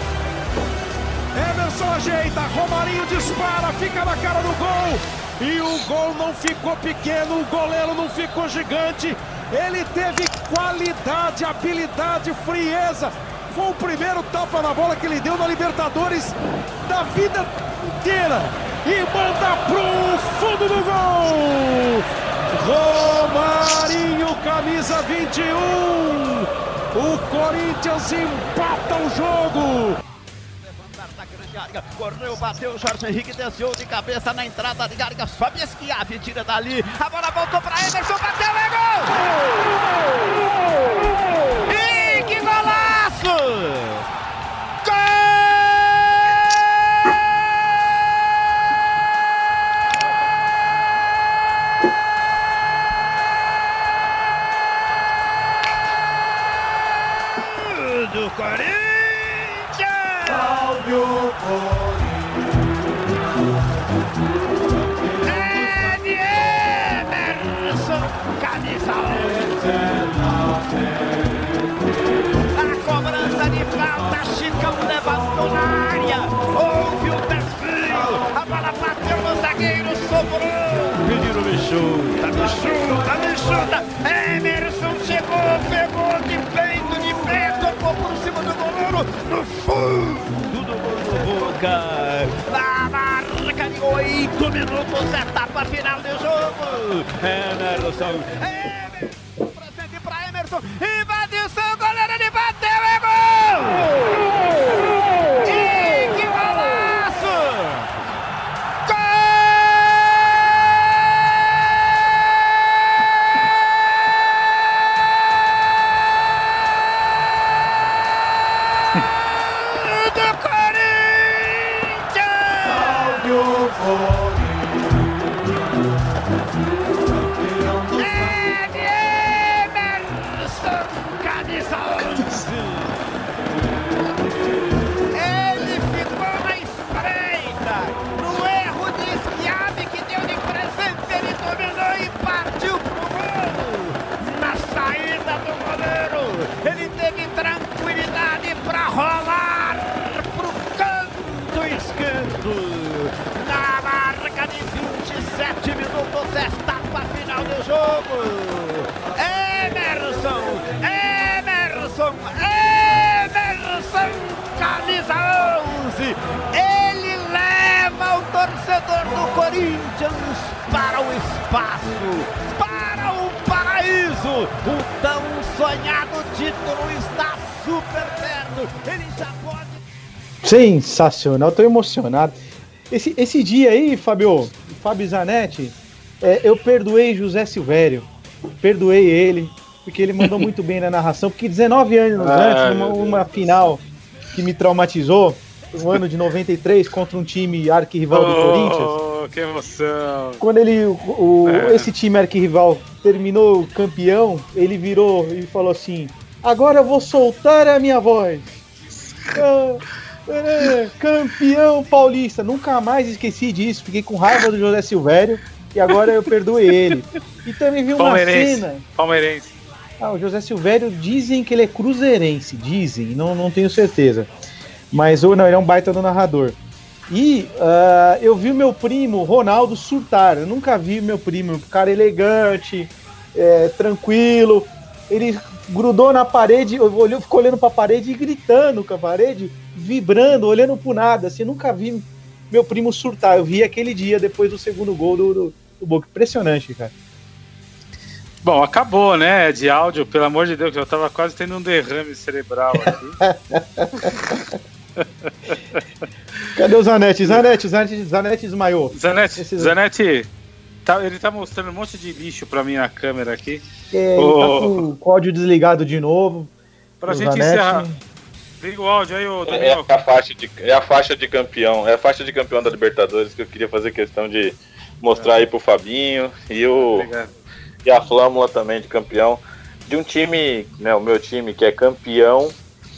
Emerson ajeita, Romarinho dispara, fica na cara do gol. E o gol não ficou pequeno, o goleiro não ficou gigante. Ele teve qualidade, habilidade, frieza. Foi o primeiro tapa na bola que ele deu na Libertadores da vida inteira e manda pro fundo do gol. Romarinho, camisa 21. O Corinthians empata o jogo. Correu, bateu, Jorge Henrique desceu de cabeça na entrada de área, sobe Esquiave, tira dali, a bola voltou para Emerson, bateu, é gol! E que golaço! Corinthians! Salve o É de Emerson, camisa 11. A cobrança de falta, Chicão levantou na área. Houve o desvio. A bola bateu no zagueiro, sobrou. Menino me chuta, me chuta, me chuta. Emerson Boca. Na marca de oito minutos, etapa final do jogo. Emerson, Emerson, presente Sensacional, tô emocionado. Esse, esse dia aí, Fabio, Fábio Zanetti, é, eu perdoei José Silvério. Perdoei ele, porque ele mandou muito bem na narração, porque 19 anos Ah, antes, numa uma final que me traumatizou, no ano de 93, contra um time arquirrival do Corinthians. Oh, que emoção. Quando ele, o- É. esse time arquirrival terminou campeão, ele virou e falou assim: Agora eu vou soltar a minha voz. É, campeão paulista. Nunca mais esqueci disso. Fiquei com raiva do José Silvério e agora eu perdoei ele. E também vi uma Palmeirense. cena. Palmeirense. Ah, o José Silvério dizem que ele é cruzeirense, dizem, não, não tenho certeza. Mas ou não, ele é um baita do narrador. E ah, eu vi o meu primo, Ronaldo, surtar. Eu nunca vi meu primo, um cara elegante, é, tranquilo. Ele grudou na parede, olhou, ficou olhando pra parede e gritando com a parede, vibrando, olhando pro nada. Assim, nunca vi meu primo surtar. Eu vi aquele dia depois do segundo gol do, do, do Boca. Impressionante, cara. Bom, acabou, né? De áudio, pelo amor de Deus, eu tava quase tendo um derrame cerebral aqui. Cadê o Zanetti? Zanetti, Zanetti, Zanetti desmaiou. Zanetti, Esse- Zanetti tá- ele tá mostrando um monte de lixo pra mim na câmera aqui. É, ele Ô. tá com o áudio desligado de novo. Pra gente Zanetti- encerrar. Liga o áudio aí, ô É Daniel. a, faixa de, é a faixa de campeão, é a faixa de campeão da Libertadores que eu queria fazer questão de mostrar aí pro Fabinho e, o, Obrigado. e a flâmula também de campeão de um time, né, o meu time que é campeão,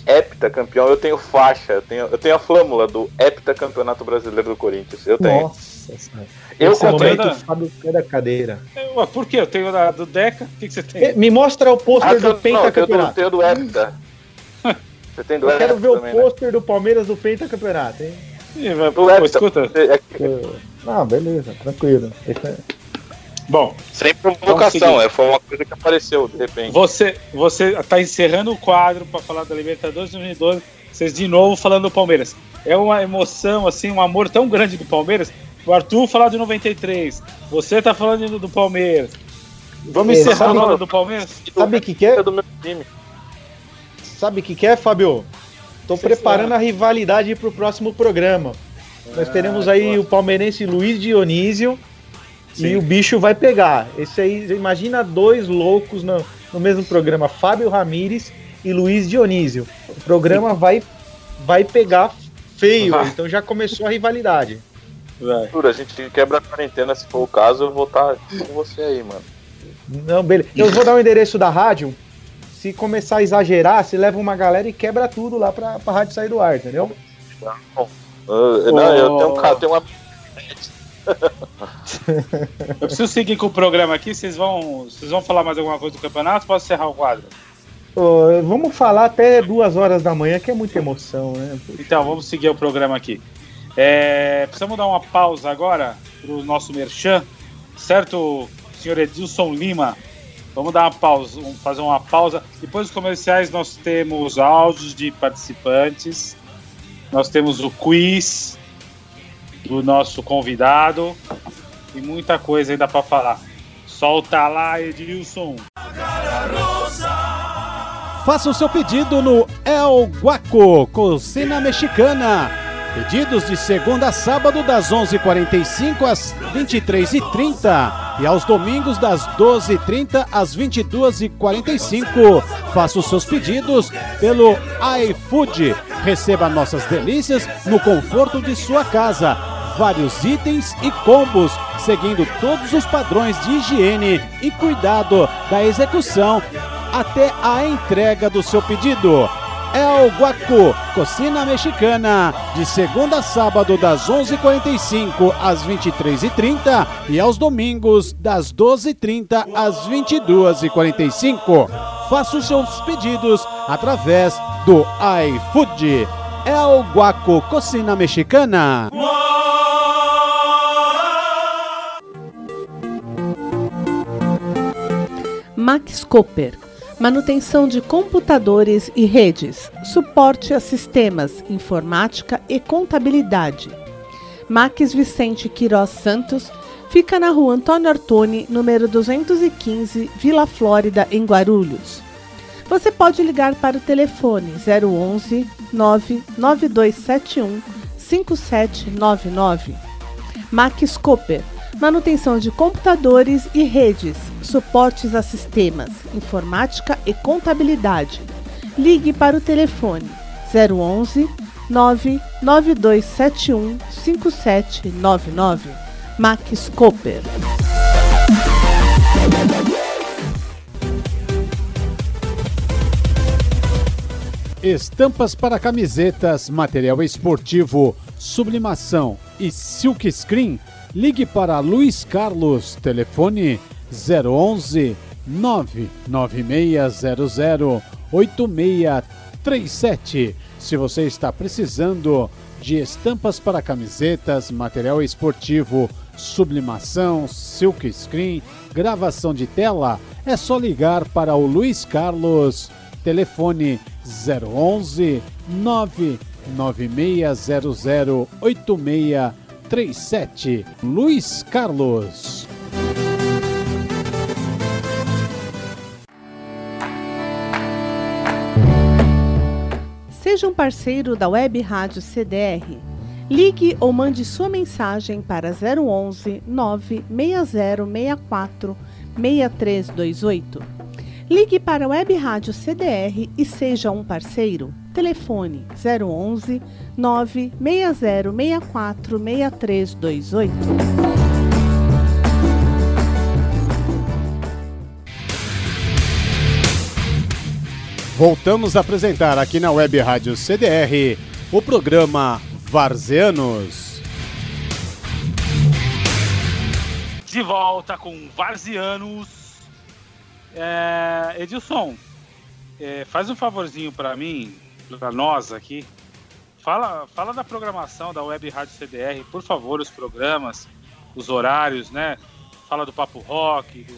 heptacampeão, eu tenho faixa, eu tenho, eu tenho a flâmula do heptacampeonato brasileiro do Corinthians, eu tenho. Nossa senhora. Eu comprei momento, da- Fábio cai da cadeira. Ué, por quê? Eu tenho da, do Deca. O que, que você tem? Eh, Me mostra o pôster Ah, do não, eu tenho do, hepta. Você tem do Eu quero ver o também, né? pôster do Palmeiras do pentacampeonato, hein? Ih, mas, pô, hepta. escuta. É que- Eu- Ah, beleza, tranquilo. É- Bom, Sem provocação, seguir. é, foi uma coisa que apareceu de repente. você, você tá encerrando o quadro pra falar da Libertadores 2012. Vocês de novo falando do Palmeiras. É uma emoção, assim, um amor tão grande do Palmeiras. O Arthur falar de 93. Você tá falando do, Palmeiras. Vamos É, encerrar sabe- falando do Palmeiras? Sabe o que que é? É do meu time. Sabe o que que é, Fábio? Tô Sei preparando lá. a rivalidade pro próximo programa. Nós teremos aí o palmeirense Luiz Dionísio Sim. e o bicho vai pegar. Esse aí, imagina dois loucos no, no mesmo programa, Fábio Ramires e Luiz Dionísio. O programa vai, vai pegar feio, então já começou a rivalidade. Vai. Arthur, a gente quebra a quarentena, se for o caso, eu vou estar com você aí, mano. Não, beleza. Eu vou dar o endereço da rádio. se começar a exagerar, se leva uma galera e quebra tudo lá pra, pra rádio sair do ar, entendeu? Não, eu, não, eu tenho um cara, tenho uma. Eu preciso seguir com o programa aqui. Vocês vão, vocês vão falar mais alguma coisa do campeonato? Posso encerrar o quadro? Ô, vamos falar até duas horas da manhã, que é muita emoção, né? Então, vamos seguir o programa aqui. É, precisamos dar uma pausa agora pro nosso merchan, certo, senhor Edilson Lima? Vamos dar uma pausa, vamos fazer uma pausa. Depois dos comerciais, nós temos áudios de participantes, nós temos o quiz do nosso convidado e muita coisa ainda para falar. Solta lá, Edilson. Faça o seu pedido no El Guaco, Cocina Mexicana. Pedidos de segunda a sábado das 11h45 às 23h30 e aos domingos das 12h30 às 22h45. Faça os seus pedidos pelo iFood. Receba nossas delícias no conforto de sua casa. Vários itens e combos, seguindo todos os padrões de higiene e cuidado da execução até a entrega do seu pedido. El Guaco, Cocina Mexicana, de segunda a sábado das 11h45 às 23h30 e aos domingos das 12h30 às 22h45. Faça os seus pedidos através do iFood. El Guaco, Cocina Mexicana. Max Cooper. Manutenção de computadores e redes, suporte a sistemas, informática e contabilidade. Max Vicente Queiroz Santos fica na rua Antônio Artoni, número 215, Vila Flórida, em Guarulhos. Você pode ligar para o telefone 011 99271 5799. Max Cooper manutenção de computadores e redes, suportes a sistemas, informática e contabilidade. Ligue para o telefone 011 99271 5799. Max Cooper. Estampas para camisetas, material esportivo, sublimação e silk screen Ligue para Luiz Carlos, telefone 011 99600 8637. Se você está precisando de estampas para camisetas, material esportivo, sublimação, silk screen, gravação de tela, é só ligar para o Luiz Carlos, telefone 011 99600 8637. 37. Luiz Carlos. Seja um parceiro da Web Rádio CDR. Ligue ou mande sua mensagem para 011 96064 6328. Ligue para a Web Rádio CDR e seja um parceiro. Telefone 011 96064 6328. Voltamos a apresentar aqui na Web Rádio CDR o programa Varzeanos. De volta com Varzianos. É, Edilson, é, faz um favorzinho para mim, para nós aqui. Fala, fala da programação da Web Rádio CDR, por favor, os programas, os horários, né? Fala do Papo Rock, do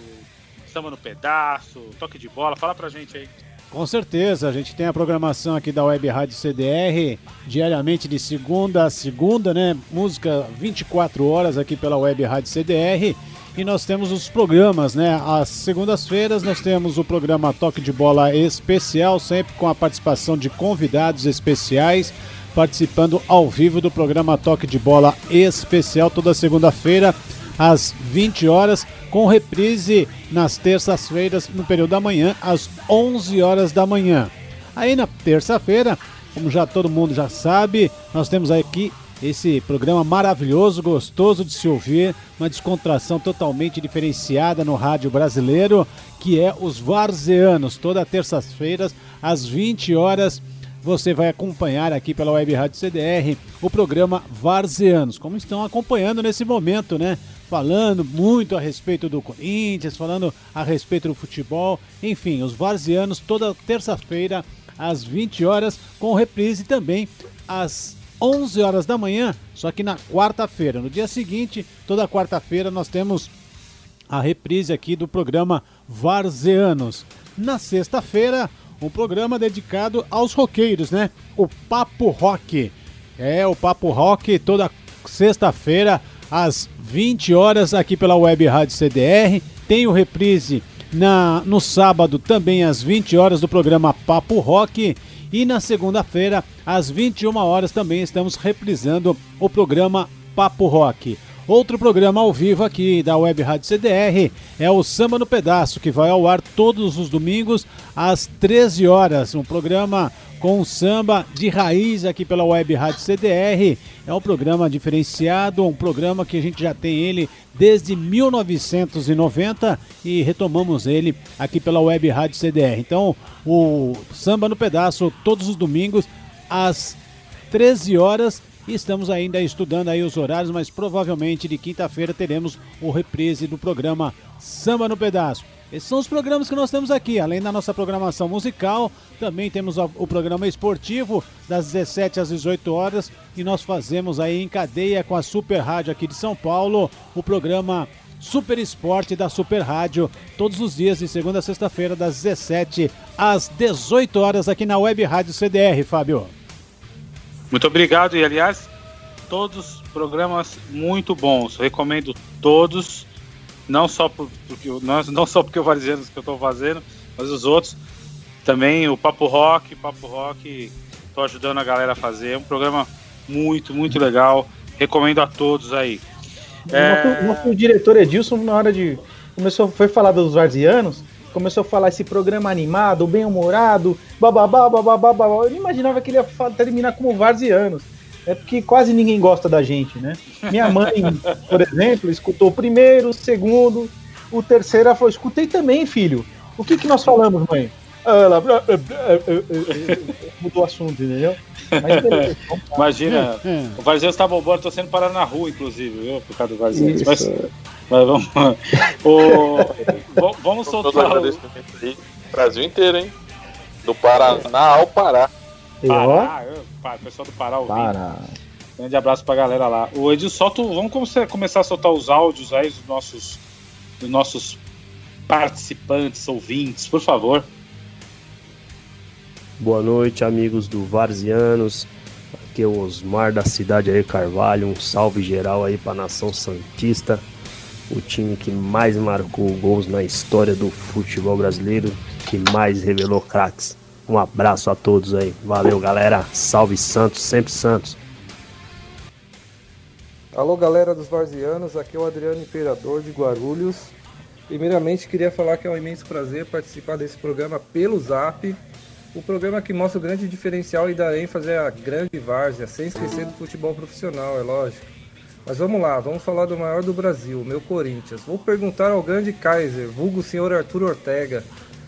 Samba no Pedaço, Toque de Bola, fala pra gente aí. Com certeza, a gente tem a programação aqui da Web Rádio CDR, diariamente de segunda a segunda, né? Música 24 horas aqui pela Web Rádio CDR. E nós temos os programas, né? Às segundas-feiras nós temos o programa Toque de Bola Especial, sempre com a participação de convidados especiais, participando ao vivo do programa Toque de Bola Especial toda segunda-feira às 20 horas, com reprise nas terças-feiras no período da manhã às 11 horas da manhã. Aí na terça-feira, como já todo mundo já sabe, nós temos aqui esse programa maravilhoso, gostoso de se ouvir, uma descontração totalmente diferenciada no rádio brasileiro, que é os Varzeanos, toda terça-feira, às 20 horas. Você vai acompanhar aqui pela Web Rádio CDR o programa Varzeanos, como estão acompanhando nesse momento, né? Falando muito a respeito do Corinthians, falando a respeito do futebol, enfim, os Varzeanos toda terça-feira às 20 horas, com reprise também às 11 horas da manhã, só que na quarta-feira. No dia seguinte, toda quarta-feira, nós temos a reprise aqui do programa Varzeanos. Na sexta-feira, um programa dedicado aos roqueiros, né? O Papo Rock. É, o Papo Rock toda sexta-feira às 20 horas aqui pela Web Rádio CDR. Tem o reprise na, no sábado também às 20 horas do programa Papo Rock. E na segunda-feira, às 21 horas, também estamos reprisando o programa Papo Rock. Outro programa ao vivo aqui da Web Rádio CDR é o Samba no Pedaço, que vai ao ar todos os domingos às 13 horas. Um programa com samba de raiz aqui pela Web Rádio CDR. É um programa diferenciado, um programa que a gente já tem ele desde 1990 e retomamos ele aqui pela Web Rádio CDR. Então, o Samba no Pedaço, todos os domingos, às 13 horas. E estamos ainda estudando aí os horários, mas provavelmente de quinta-feira teremos o reprise do programa Samba no Pedaço. Esses são os programas que nós temos aqui. Além da nossa programação musical, também temos o programa esportivo das 17 às 18 horas e nós fazemos aí em cadeia com a Super Rádio aqui de São Paulo o programa Super Esporte da Super Rádio, todos os dias de segunda a sexta-feira das 17 às 18 horas aqui na Web Rádio CDR, Fábio. Muito obrigado e aliás, todos programas muito bons. Recomendo todos não só por, porque não, não só porque o Varzianos que eu estou fazendo, mas os outros também o Papo Rock, Papo Rock, estou ajudando a galera a fazer. É um programa muito, muito legal. Recomendo a todos aí. É... O nosso diretor Edilson, na hora de. Começou, foi falar dos Varzianos, começou a falar esse programa animado, bem-humorado, bababá, bababá, babá. Eu não imaginava que ele ia terminar como Varzianos é porque quase ninguém gosta da gente, né? Minha mãe, por exemplo, escutou o primeiro, o segundo, o terceiro, ela falou, escutei também, filho. O que que nós falamos, mãe? Ela mudou o assunto, entendeu? Beleza, Imagina, é, é. o Varziano está bombando, tô sendo parado na rua, inclusive, viu? Por causa do Varziano. Mas, mas vamos. o, vamos soltar. O... Brasil inteiro, hein? Do Paraná ao Pará. Pará, eu, pessoal do Pará ouvindo. Pará. Grande abraço pra galera lá. O Edil, solta, vamos começar a soltar os áudios aí dos nossos, dos nossos participantes, ouvintes, por favor. Boa noite, amigos do Varzianos. Aqui é o Osmar da cidade aí, Carvalho. Um salve geral aí pra nação Santista. O time que mais marcou gols na história do futebol brasileiro, que mais revelou craques. Um abraço a todos aí. Valeu, galera. Salve Santos, sempre Santos. Alô, galera dos Varzianos. Aqui é o Adriano Imperador de Guarulhos. Primeiramente, queria falar que é um imenso prazer participar desse programa pelo Zap. O programa que mostra o grande diferencial e dá ênfase à grande várzea, sem esquecer do futebol profissional, é lógico. Mas vamos lá, vamos falar do maior do Brasil, meu Corinthians. Vou perguntar ao grande Kaiser, vulgo senhor Arthur Ortega,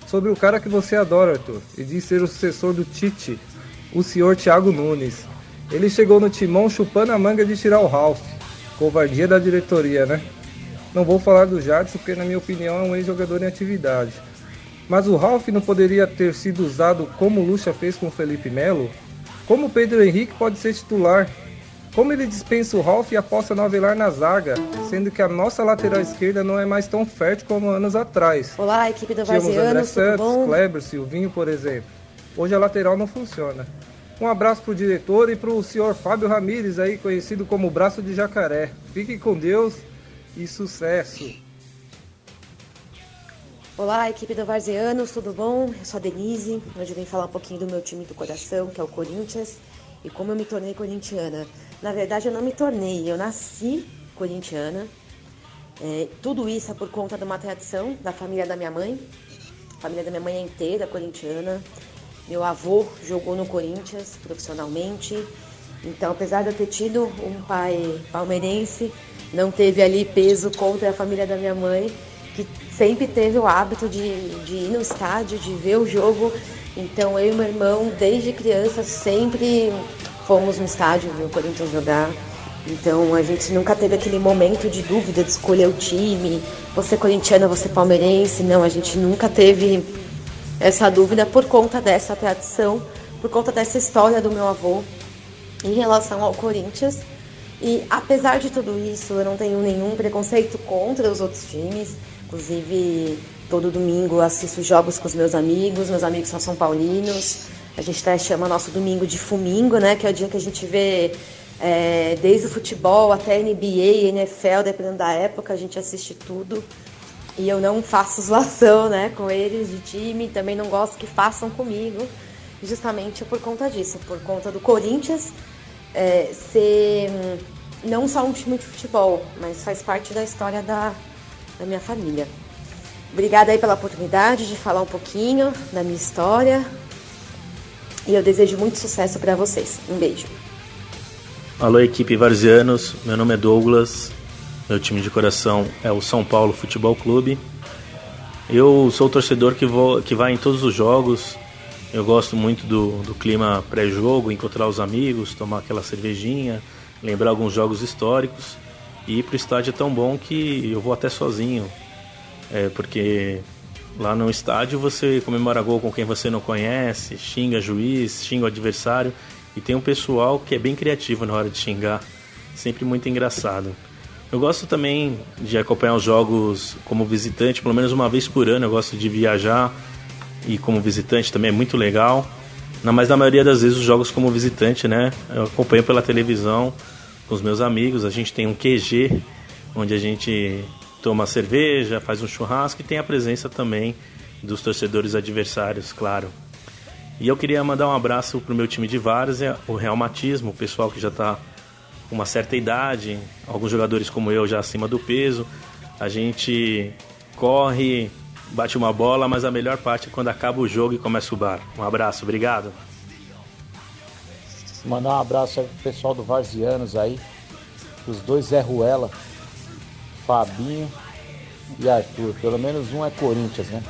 sobre o cara que você adora, Arthur, e diz ser o sucessor do Tite, o senhor Thiago Nunes. Ele chegou no timão chupando a manga de tirar o Ralph. Covardia da diretoria, né? Não vou falar do Jadson, porque na minha opinião é um ex-jogador em atividade. Mas o Ralph não poderia ter sido usado como o Lucha fez com o Felipe Melo? Como o Pedro Henrique pode ser titular? Como ele dispensa o Ralph e aposta no Avelar na zaga, sendo que a nossa lateral esquerda não é mais tão fértil como anos atrás. Olá, equipe do Tínhamos André Santos, Kleber, Silvinho, por exemplo. Hoje a lateral não funciona. Um abraço pro diretor e pro senhor Fábio Ramires aí, conhecido como Braço de Jacaré. Fiquem com Deus e sucesso! Olá, equipe do Varzeanos, tudo bom? Eu sou a Denise. Hoje eu vim falar um pouquinho do meu time do coração, que é o Corinthians, e como eu me tornei corintiana. Na verdade, eu não me tornei, eu nasci corintiana. É, tudo isso é por conta de uma tradição da família da minha mãe. A família da minha mãe é inteira corintiana. Meu avô jogou no Corinthians profissionalmente. Então, apesar de eu ter tido um pai palmeirense, não teve ali peso contra a família da minha mãe, que sempre teve o hábito de, de ir no estádio, de ver o jogo. Então, eu e meu irmão, desde criança, sempre fomos no estádio ver o Corinthians jogar. Então, a gente nunca teve aquele momento de dúvida de escolher o time, você é corintiana, você é palmeirense. Não, a gente nunca teve essa dúvida por conta dessa tradição, por conta dessa história do meu avô em relação ao Corinthians. E apesar de tudo isso, eu não tenho nenhum preconceito contra os outros times. Inclusive, todo domingo assisto jogos com os meus amigos, meus amigos são São Paulinos. A gente até chama nosso domingo de fumingo, né? Que é o dia que a gente vê é, desde o futebol até NBA, NFL, dependendo da época, a gente assiste tudo. E eu não faço zoação né, com eles de time, também não gosto que façam comigo, justamente por conta disso, por conta do Corinthians é, ser hum, não só um time de futebol, mas faz parte da história da, da minha família. Obrigada aí pela oportunidade de falar um pouquinho da minha história. E eu desejo muito sucesso para vocês. Um beijo. Alô, equipe Varzianos. Meu nome é Douglas. Meu time de coração é o São Paulo Futebol Clube. Eu sou o torcedor que, vou, que vai em todos os jogos. Eu gosto muito do, do clima pré-jogo, encontrar os amigos, tomar aquela cervejinha, lembrar alguns jogos históricos. E ir pro estádio é tão bom que eu vou até sozinho. É, porque lá no estádio você comemora gol com quem você não conhece, xinga juiz, xinga o adversário. E tem um pessoal que é bem criativo na hora de xingar, sempre muito engraçado. Eu gosto também de acompanhar os jogos como visitante, pelo menos uma vez por ano. Eu gosto de viajar e como visitante também é muito legal. Mas na maioria das vezes os jogos como visitante, né? Eu acompanho pela televisão com os meus amigos. A gente tem um QG onde a gente toma cerveja, faz um churrasco e tem a presença também dos torcedores adversários, claro. E eu queria mandar um abraço pro meu time de várzea, o Realmatismo, o pessoal que já está com uma certa idade, alguns jogadores como eu já acima do peso. A gente corre, bate uma bola, mas a melhor parte é quando acaba o jogo e começa o bar. Um abraço, obrigado. Mandar um abraço aí pro pessoal do Varzianos aí, os dois Zé Ruela, Fabinho e Arthur. Pelo menos um é Corinthians, né?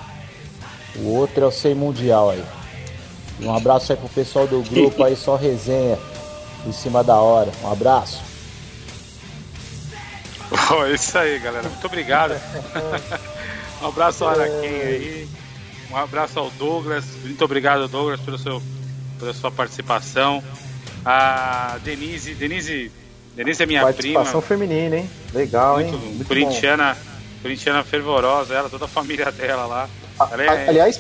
O outro é o Sei Mundial aí. Um abraço aí pro pessoal do grupo aí, só resenha em cima da hora. Um abraço. Oh, isso aí, galera. Muito obrigado. um abraço ao Araquém aí. Um abraço ao Douglas. Muito obrigado, Douglas, pelo seu, pela sua participação. A Denise, Denise, Denise é minha Participação prima. feminina, hein? Legal, Muito, hein? Muito corintiana, corintiana fervorosa, ela, toda a família dela lá. Ela é, Aliás,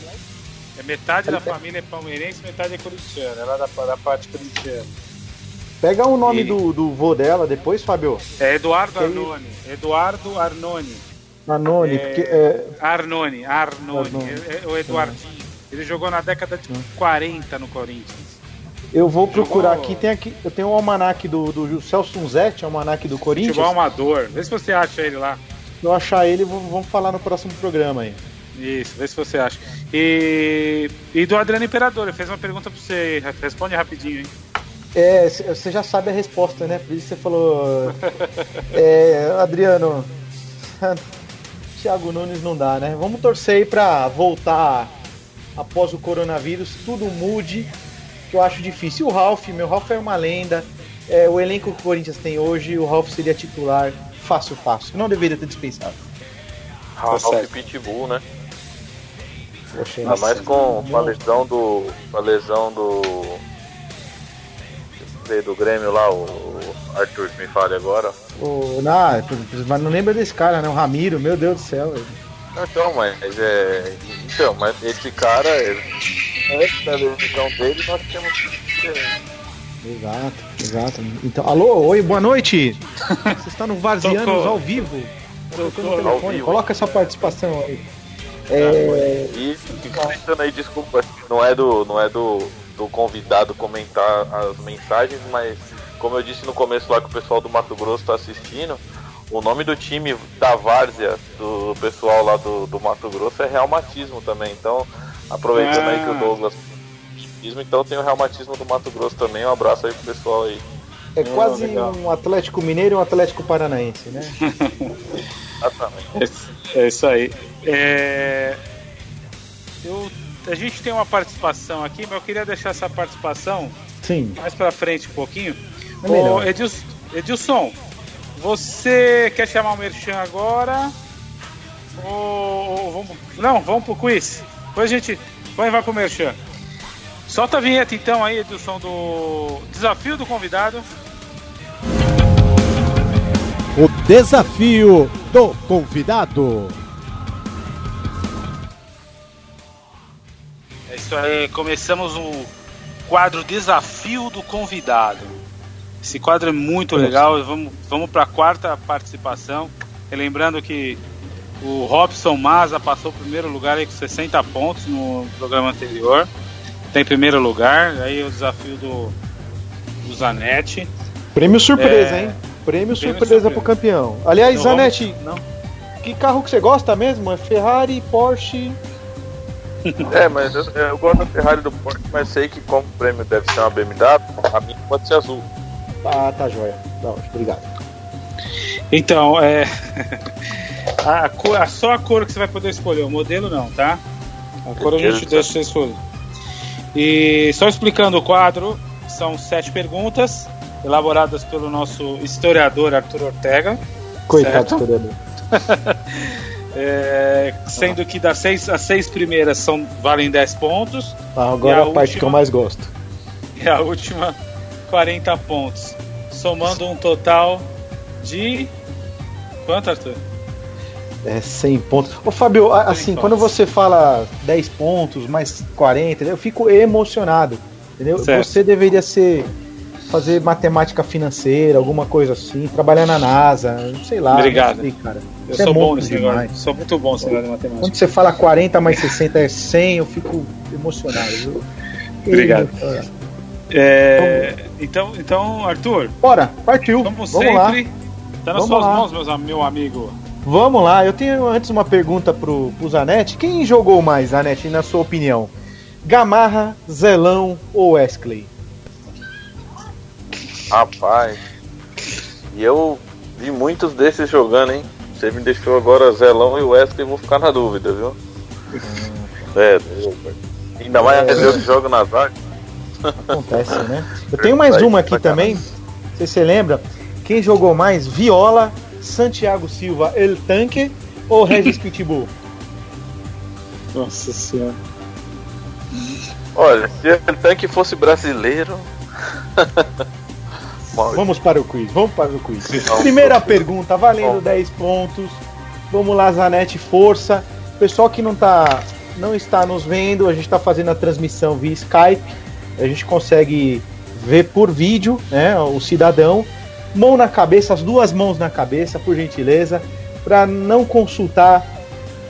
é metade da família é palmeirense, metade é corintiana. Ela é da, da parte corintiana. pega o nome E- do, do vô dela depois, Fábio. É Eduardo Arnone. Eduardo Arnone. Anone, É, porque é, Arnone, Arnone. Arnone. É- é o Eduardinho. Ele jogou na década de 40 no Corinthians. Eu vou procurar aqui. Tem aqui. Eu tenho o almanac do, do Celso Unzetti, almanac do Corinthians. Futebol amador. Vê se você acha ele lá. Se eu achar ele, vamos falar no próximo programa aí. Isso, vê se você acha. E, e do Adriano Imperador, ele fez uma pergunta pra você. Responde rapidinho, hein? É, você já sabe a resposta, né? Por isso você falou. é, Adriano. Thiago Nunes não dá, né? Vamos torcer aí pra voltar após o coronavírus, tudo mude, que eu acho difícil. E o Ralf, meu Ralf é uma lenda. É, o elenco que o Corinthians tem hoje, o Ralf seria titular fácil, fácil. Não deveria ter dispensado. Ralph certo. Pitbull, né? Poxa, Ainda mais com, com a lesão do. com a lesão do. do Grêmio lá, o Arthur me fale agora. O, não, mas não lembra desse cara, né? O Ramiro, meu Deus do céu. velho. Então, mas é. Então, mas esse cara, ele- antes da lesão dele, nós temos que. Exato, exato. Então, alô, oi, boa noite. Você está no Varzianos ao vivo. Tocou Ao vivo. Coloca essa participação aí. É, E comentando aí, desculpa, não é do, não é do, do convidado comentar as mensagens, mas como eu disse no começo lá que o pessoal do Mato Grosso está assistindo, o nome do time da Várzea, do pessoal lá do, do Mato Grosso, é Realmatismo também. Então, aproveitando aí que o Ah. Douglas então tem o Realmatismo do Mato Grosso também. Um abraço aí pro pessoal aí. É quase legal. um Atlético Mineiro e um Atlético Paranaense, né? É, é isso aí. É, eu, a gente tem uma participação aqui, mas eu queria deixar essa participação Sim. mais pra frente um pouquinho. É melhor. Ô, Edilson, Edilson, você quer chamar o Merchan agora? Ou, ou vamos, não, vamos pro quiz. Depois a gente vai, vai pro Merchan. Solta a vinheta então aí, Edilson, do desafio do convidado. O desafio do convidado. É isso aí, começamos o quadro Desafio do Convidado. Esse quadro é muito legal, vamos, vamos para a quarta participação. E lembrando que o Robson Maza passou o primeiro lugar aí com 60 pontos no programa anterior. Tem primeiro lugar, aí o desafio do, do Zanetti. Prêmio surpresa, É, hein? Prêmio, prêmio surpresa, surpresa. pro campeão. Aliás, Então Zanetti, vamos- que carro que você gosta mesmo? É Ferrari, Porsche? É, mas eu, eu gosto da Ferrari do Porsche, mas sei que como o prêmio deve ser uma BMW, a minha pode ser azul. Ah, tá joia. Tá ótimo, obrigado. Então, é. A cor, a- só a cor que você vai poder escolher, o modelo não, tá? A cor a gente deixa você escolher. E só explicando o quadro, são sete perguntas elaboradas pelo nosso historiador Arthur Ortega. Coitado historiador. É, sendo que das seis, as seis primeiras são, valem 10 pontos Ah, agora a, a parte última? que eu mais gosto. e a última 40 pontos. Somando um total de. Quanto, Arthur? É 100 pontos. Ô, Fábio, assim, quando você fala 10 pontos, mais 40, eu fico emocionado. Entendeu? Certo. Você deveria ser. fazer matemática financeira, alguma coisa assim, trabalhar na NASA, sei lá. Obrigado. sei, cara. Eu Você é sou bom monstro nesse negócio. Sou muito bom nesse negócio de matemática. Quando você fala 40 mais 60 é 100, eu fico emocionado. viu? Obrigado. É, então, então, Arthur, Bora, partiu. como Vamos lá. sempre, tá nas Vamos suas lá. mãos, meus, meu amigo. Vamos lá, eu tenho antes uma pergunta pro, pro Zanetti. Quem jogou mais, Zanetti, na sua opinião? Gamarra, Zelão ou Wesley? Rapaz. E eu vi muitos desses jogando, hein? Você me deixou agora Zelão e Wesley, vou ficar na dúvida, viu? É, Deus, velho. Ainda mais eu que jogo na zaga. Acontece, né? Eu tenho mais uma aqui também. Não sei se você lembra. Quem jogou mais? Viola, Santiago Silva, El Tanque ou Regis Pitbull? Nossa senhora. Olha, se o tanque fosse brasileiro. Vamos para o quiz, vamos para o quiz. Primeira pergunta, valendo Vamos. 10 pontos. Vamos lá, Zanetti, força. Pessoal que não tá, não está nos vendo, a gente está fazendo a transmissão via Skype. A gente consegue ver por vídeo, né, o cidadão. Mão na cabeça, as duas mãos na cabeça, por gentileza, para não consultar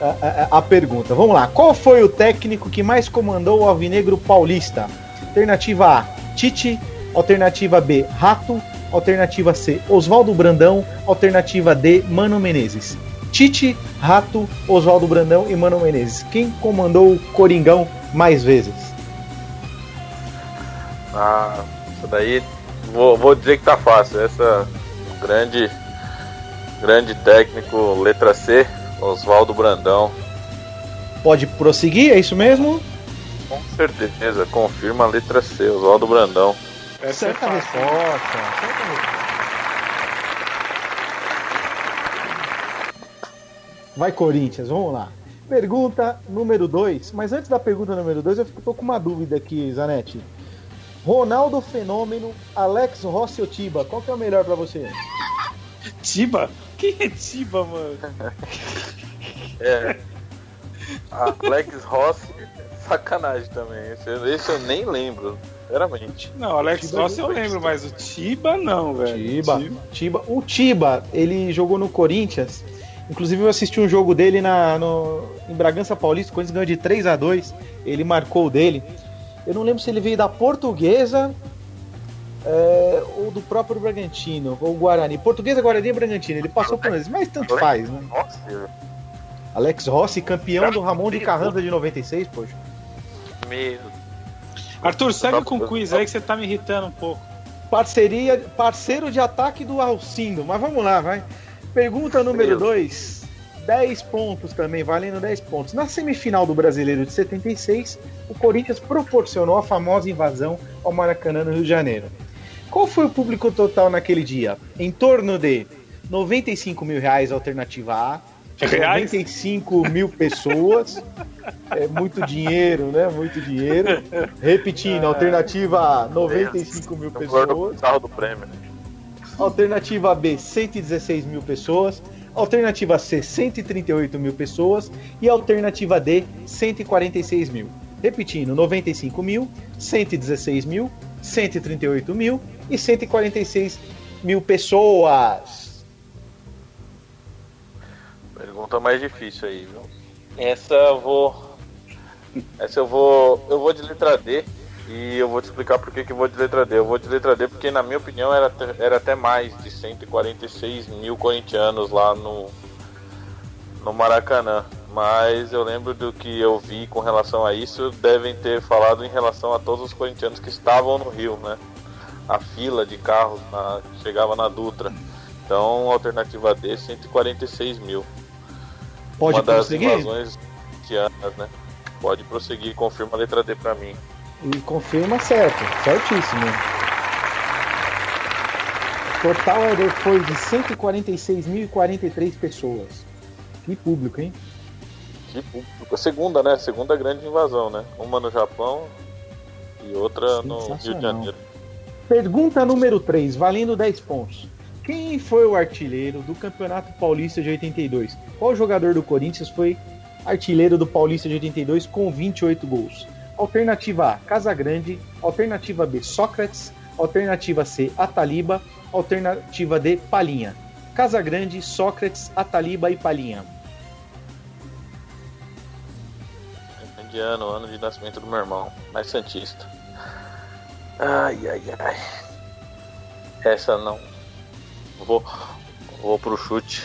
a, a- a pergunta. Vamos lá. Qual foi o técnico que mais comandou o Alvinegro Paulista? Alternativa A, Tite. Alternativa B, Rato. Alternativa C, Oswaldo Brandão. Alternativa D, Mano Menezes. Tite, Rato, Oswaldo Brandão e Mano Menezes. Quem comandou o Coringão mais vezes? Ah, isso daí. Vou, vou dizer que tá fácil. Essa grande. Grande técnico, letra C, Oswaldo Brandão. Pode prosseguir, é isso mesmo? Com certeza, confirma a letra C, Oswaldo Brandão. Essa é Certa fácil. resposta. certa resposta. Vai, Corinthians, vamos lá. Pergunta número 2. Mas antes da pergunta número 2, eu fico- tô com uma dúvida aqui, Zanetti. Ronaldo Fenômeno, Alex Rossi ou Tiba? Qual que é o melhor pra você? Tiba? Quem é Tiba, mano? É. Alex Rossi, sacanagem também. Esse, esse eu nem lembro, sinceramente. Não, Alex Tiba Rossi eu lembro, mas o Tiba não, velho. Tiba. Tiba. O Tiba, ele jogou no Corinthians. Inclusive eu assisti um jogo dele na, no, em Bragança Paulista, o Corinthians ganhou de 3 a 2 Ele marcou o dele. Eu não lembro se ele veio da Portuguesa é, ou do próprio Bragantino, ou Guarani. Portuguesa, Guarani e Bragantino. Ele passou por eles, mas tanto faz, né? Nossa, Alex Rossi, campeão do Ramon de Carranza de 96, poxa. meu. Arthur, segue com o quiz aí que você tá me irritando um pouco. Parceria, parceiro de ataque do Alcindo. Mas vamos lá, vai. Pergunta número 2. 10 pontos também, valendo 10 pontos. Na semifinal do Brasileiro de 76, o Corinthians proporcionou a famosa invasão ao Maracanã no Rio de Janeiro. Qual foi o público total naquele dia? Em torno de 95 mil reais, alternativa A. Reais? 95 mil pessoas. É muito dinheiro, né? Muito dinheiro. Repetindo, alternativa A, 95 mil do pessoas. carro do prêmio, né? Alternativa B, 116 mil pessoas. Alternativa C, 138 mil pessoas. E alternativa D, 146 mil. Repetindo, 95 mil, 116 mil, 138 mil e 146 mil pessoas. Pergunta mais difícil aí, viu? Essa eu vou. Essa eu vou. Eu vou de letra D e eu vou te explicar por que eu vou de letra D. Eu vou de letra D porque, na minha opinião, era, até- era até mais de 146 mil corintianos lá no, no Maracanã. Mas eu lembro do que eu vi com relação a isso, devem ter falado em relação a todos os corintianos que estavam no Rio, né? A fila de carros na- que chegava na Dutra. Então, alternativa D, 146 mil. Pode Uma das prosseguir? invasões corintianas, né? Pode prosseguir, confirma a letra D pra mim. E confirma certo, certíssimo. Total é- foi de 146.043 pessoas. Que público, hein? Que público. Segunda, né? Segunda grande invasão, né? Uma no Japão e outra no Rio de. Janeiro. Pergunta número 3, valendo 10 pontos. Quem foi o artilheiro do Campeonato Paulista de 82? Qual jogador do Corinthians foi artilheiro do Paulista de 82 com 28 gols? Alternativa A, Casagrande. Alternativa B, Sócrates. Alternativa C, Ataliba. Alternativa D, Palinha. Casagrande, Sócrates, Ataliba e Palinha. Indiano, ano de nascimento do meu irmão, mais Santista. Ai, ai, ai. Essa não. Vou, vou pro chute.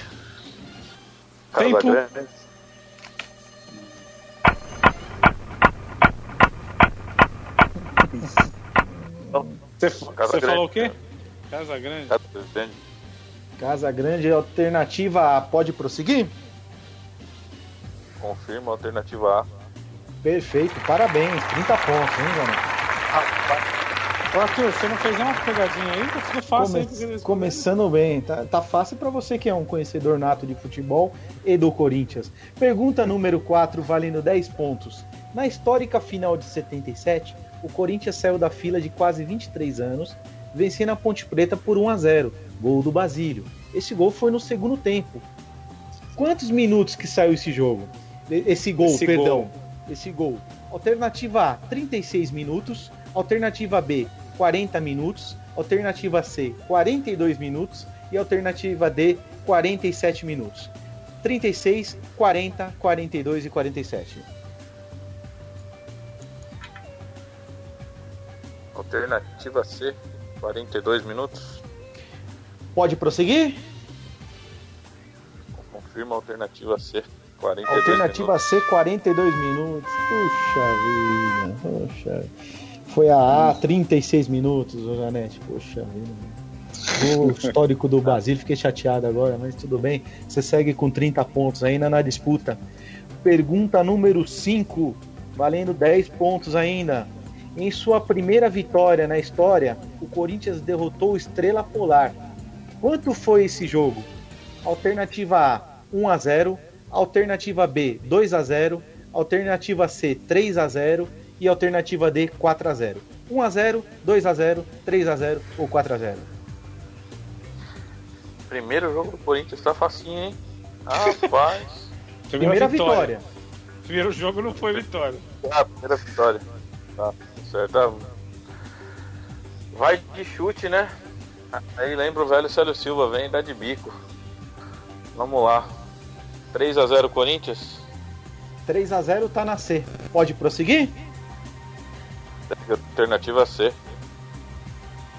Tempo. Casagrande. Você, Casa você Grande. falou o quê? Casa Grande. Casagrande. Casagrande, alternativa A. Pode prosseguir? Confirma alternativa A. Perfeito, parabéns. 30 pontos, hein, Zanetti? Ô, Arthur, você não fez nenhuma pegadinha aí? Ficou fácil aí. Come- porque- Começando bem, tá, tá fácil pra você que é um conhecedor nato de futebol e do Corinthians. Pergunta número 4, valendo 10 pontos. Na histórica final de 77, o Corinthians saiu da fila de quase 23 anos, vencendo a Ponte Preta por 1 a 0, gol do Basílio. Esse gol foi no segundo tempo. Quantos minutos que saiu esse jogo? Esse gol, Esse perdão. gol. Esse gol. Alternativa A, 36 minutos. Alternativa B, 40 minutos. Alternativa C, 42 minutos. E alternativa D, 47 minutos. 36, 40, 42 e 47. Alternativa C, 42 minutos. Pode prosseguir? Confirma a alternativa C, 42 Alternativa minutos. C, 42 minutos. Puxa vida, poxa. Foi a A, 36 minutos, ô Janete. Poxa vida. O histórico do Basílio, fiquei chateado agora, mas tudo bem. Você segue com 30 pontos ainda na disputa. Pergunta número 5, valendo 10 pontos ainda. Em sua primeira vitória na história, o Corinthians derrotou o Estrela Polar. Quanto foi esse jogo? Alternativa A, 1 a 0. Alternativa B, 2 a 0. Alternativa C, 3 a 0. E alternativa D, 4 a 0. 1 a 0, 2 a 0, 3 a 0 ou 4 a 0. Primeiro jogo do Corinthians tá facinho, hein? Rapaz. Primeira vitória. Primeiro jogo não foi vitória. Ah, primeira vitória. Tá, certo. Ah, Vai de chute, né? Aí lembra o velho Célio Silva, vem dá de bico. Vamos lá. 3 a 0 Corinthians. 3 a 0 tá na C. Pode prosseguir? Alternativa C.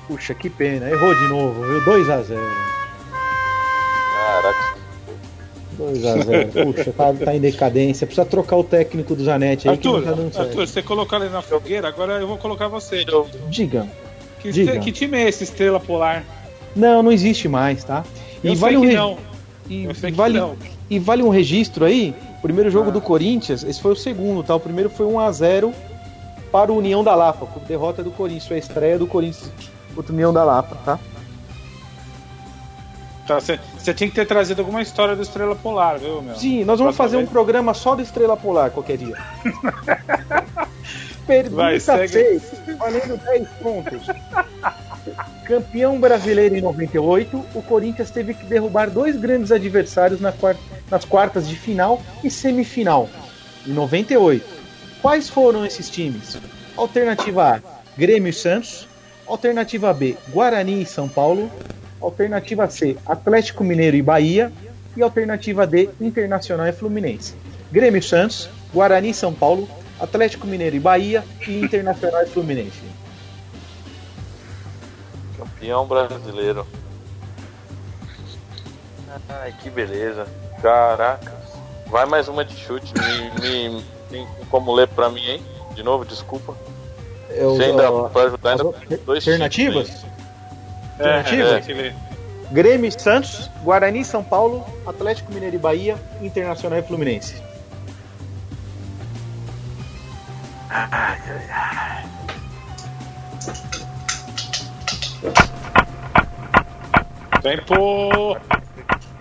Puxa, que pena. Errou de novo, viu? 2 a 0. Caraca. 2 a 0. Puxa, tá, tá em decadência. Precisa trocar o técnico do Zanetti aí que Arthur, não tá. Arthur, você colocou ele na fogueira, agora eu vou colocar você. Diga. Que, Diga. que time é esse Estrela Polar? Não, não existe mais, tá? Eu E sei vale um re- não. E, Eu sei vale, não. e vale um registro aí. Primeiro jogo Ah. do Corinthians, esse foi o segundo, tá? O primeiro foi 1 a 0 para o União da Lapa, com derrota do Corinthians, a estreia do Corinthians contra o União da Lapa, tá? Tá, Você tinha que ter trazido alguma história do Estrela Polar, viu, meu? Sim, nós vamos fazer um programa só do Estrela Polar qualquer dia. Pergunta Vai, segue. 6, valendo 10 pontos. Campeão brasileiro em 98, o Corinthians teve que derrubar dois grandes adversários na quar- nas quartas de final e semifinal, em 98. Quais foram esses times? Alternativa A, Grêmio e Santos. Alternativa B, Guarani e São Paulo. Alternativa C, Atlético Mineiro e Bahia. E alternativa D, Internacional e Fluminense. Grêmio e Santos, Guarani e São Paulo, Atlético Mineiro e Bahia e Internacional e Fluminense. Campeão brasileiro. Ai, que beleza. Caraca. Vai mais uma de chute. Me, me- tem como ler pra mim, hein? De novo, desculpa. O- Você ainda, ó, pra ajudar, ainda tem dois Alternativas? Chips É, Alternativas? é, ele- Grêmio e Santos, Guarani e São Paulo, Atlético Mineiro e Bahia, Internacional e Fluminense. Tempo!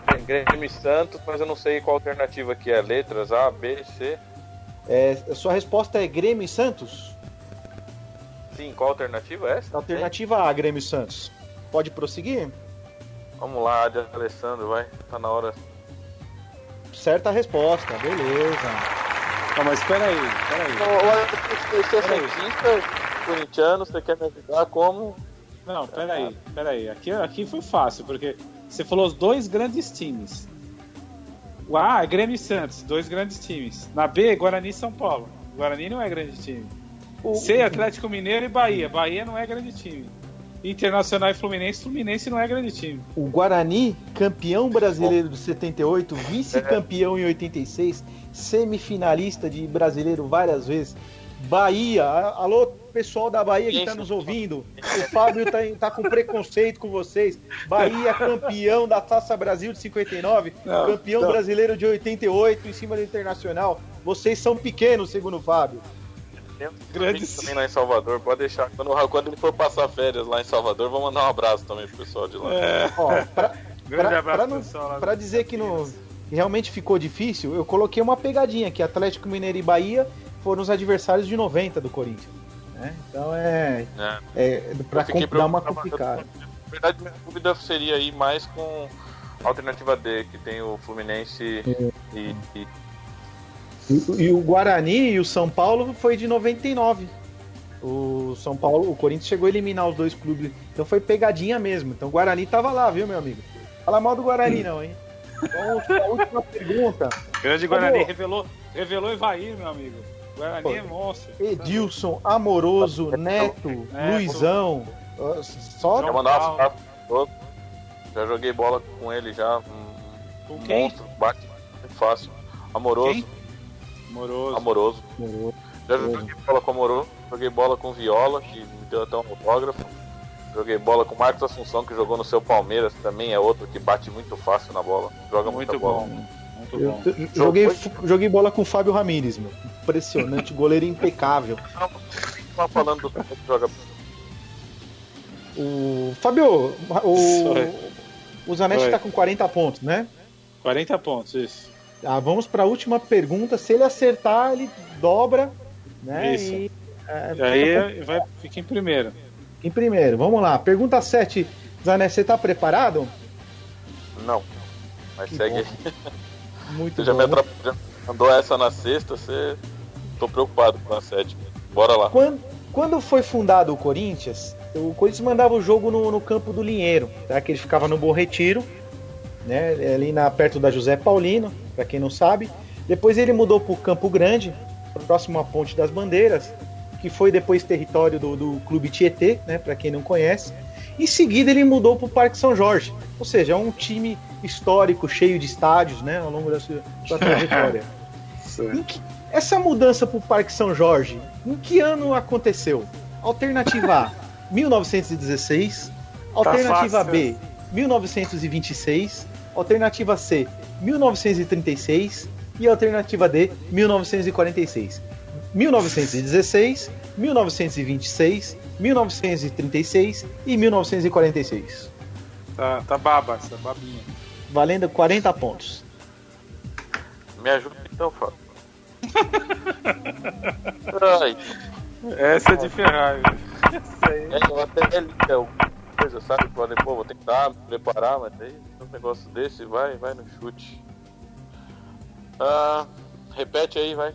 Tem Grêmio e Santos, mas eu não sei qual alternativa que é. Letras A, B, C. É, a sua resposta é Grêmio e Santos? Sim, qual alternativa é essa? Alternativa A, Grêmio e Santos. Pode prosseguir? Vamos lá, de Alessandro, vai. Tá na hora. Certa resposta, beleza. Não, mas peraí, peraí. Você é santista, corintiano, você quer me ajudar como? Não, peraí, peraí. Aqui, aqui foi fácil, porque você falou os dois grandes times. O A é Grêmio e Santos, dois grandes times. Na B, Guarani e São Paulo. Guarani não é grande time. O- C, Atlético Mineiro e Bahia. Bahia não é grande time. Internacional e Fluminense, Fluminense não é grande time. O Guarani, campeão brasileiro de 78, vice-campeão em 86, semifinalista de brasileiro várias vezes. Bahia, a- alô pessoal da Bahia que está nos ouvindo. O Fábio tá, tá com preconceito com vocês. Bahia campeão da Taça Brasil de 59, Não, campeão não. brasileiro de 88 em cima do Internacional. Vocês são pequenos, segundo o Fábio. Grandes. também lá em Salvador, pode deixar. Quando, quando ele for passar férias lá em Salvador, vou mandar um abraço também pro pessoal de lá. É. Ó, pra, Grande abraço pra não- pessoal lá. pra dizer que não, realmente ficou difícil, eu coloquei uma pegadinha que Atlético Mineiro e Bahia foram os adversários de 90 do Corinthians. né? Então é, É. é pra dar uma complicada. Na verdade, minha dúvida seria aí mais com a alternativa D, que tem o Fluminense e, e- E, e o Guarani e o São Paulo foi de 99. O São Paulo, o Corinthians chegou a eliminar os dois clubes. Então foi pegadinha mesmo. Então o Guarani tava lá, viu, meu amigo? Fala mal do Guarani, não, hein? Vamos pra última pergunta. Grande Guarani Ô, revelou, revelou Evair, meu amigo. Guarani Pô, é monstro. Edilson, Amoroso, Neto, É, Luizão. ó, Só Quer mandar um. Já joguei bola com ele já. Um, Com quem? monstro, bate fácil. Amoroso. Quem? Amoroso. Amoroso. Já joguei bola com Amoroso. Joguei bola com Viola, que me deu até um autógrafo. Joguei bola com Marcos Assunção, que jogou no seu Palmeiras, também é outro que bate muito fácil na bola. Joga Muito bola. bom. Muito Eu, bom. eu joguei, joguei bola com o Fábio Ramírez, meu. Impressionante, goleiro impecável. Tá falando do que joga. O Fábio, o, o Zanetti Oi. tá com 40 pontos, né? 40 pontos, isso. Ah, vamos para a última pergunta. Se ele acertar, ele dobra, né? Isso. E, é, E aí fica vai, fica em primeiro. em primeiro. Vamos lá. Pergunta 7. Zanetti, você tá preparado? Não. Mas Que segue bom. aí. Muito Você já bom. me atrapalhou. já Mandou essa na sexta, você. Tô preocupado com a sétima. Bora lá. Quando, quando foi fundado o Corinthians, o Corinthians mandava o jogo no, no campo do Linheiro, tá? que ele ficava no Bom Retiro, né? ali na, perto da José Paulino, para quem não sabe. Depois ele mudou para o Campo Grande, próximo à Ponte das Bandeiras, que foi depois território do, do Clube Tietê, né? para quem não conhece. Em seguida ele mudou para o Parque São Jorge, ou seja, é um time histórico, cheio de estádios né? ao longo da sua, sua trajetória. Que- essa mudança para o Parque São Jorge, em que ano aconteceu? Alternativa A, 1916. Alternativa fácil. B, 1926. Alternativa C, 1936. E alternativa D, 1946. 1916, 1926, 1936 e 1946. Tá, tá baba, essa babinha. Valendo 40 pontos. Me ajuda então, Fábio. Essa é de ferrar. viu? Essa aí. é, eu até é uma coisa, sabe? Falei, pô, vou tentar me preparar, mas aí um negócio desse, vai, vai no chute. Ah, repete aí, vai.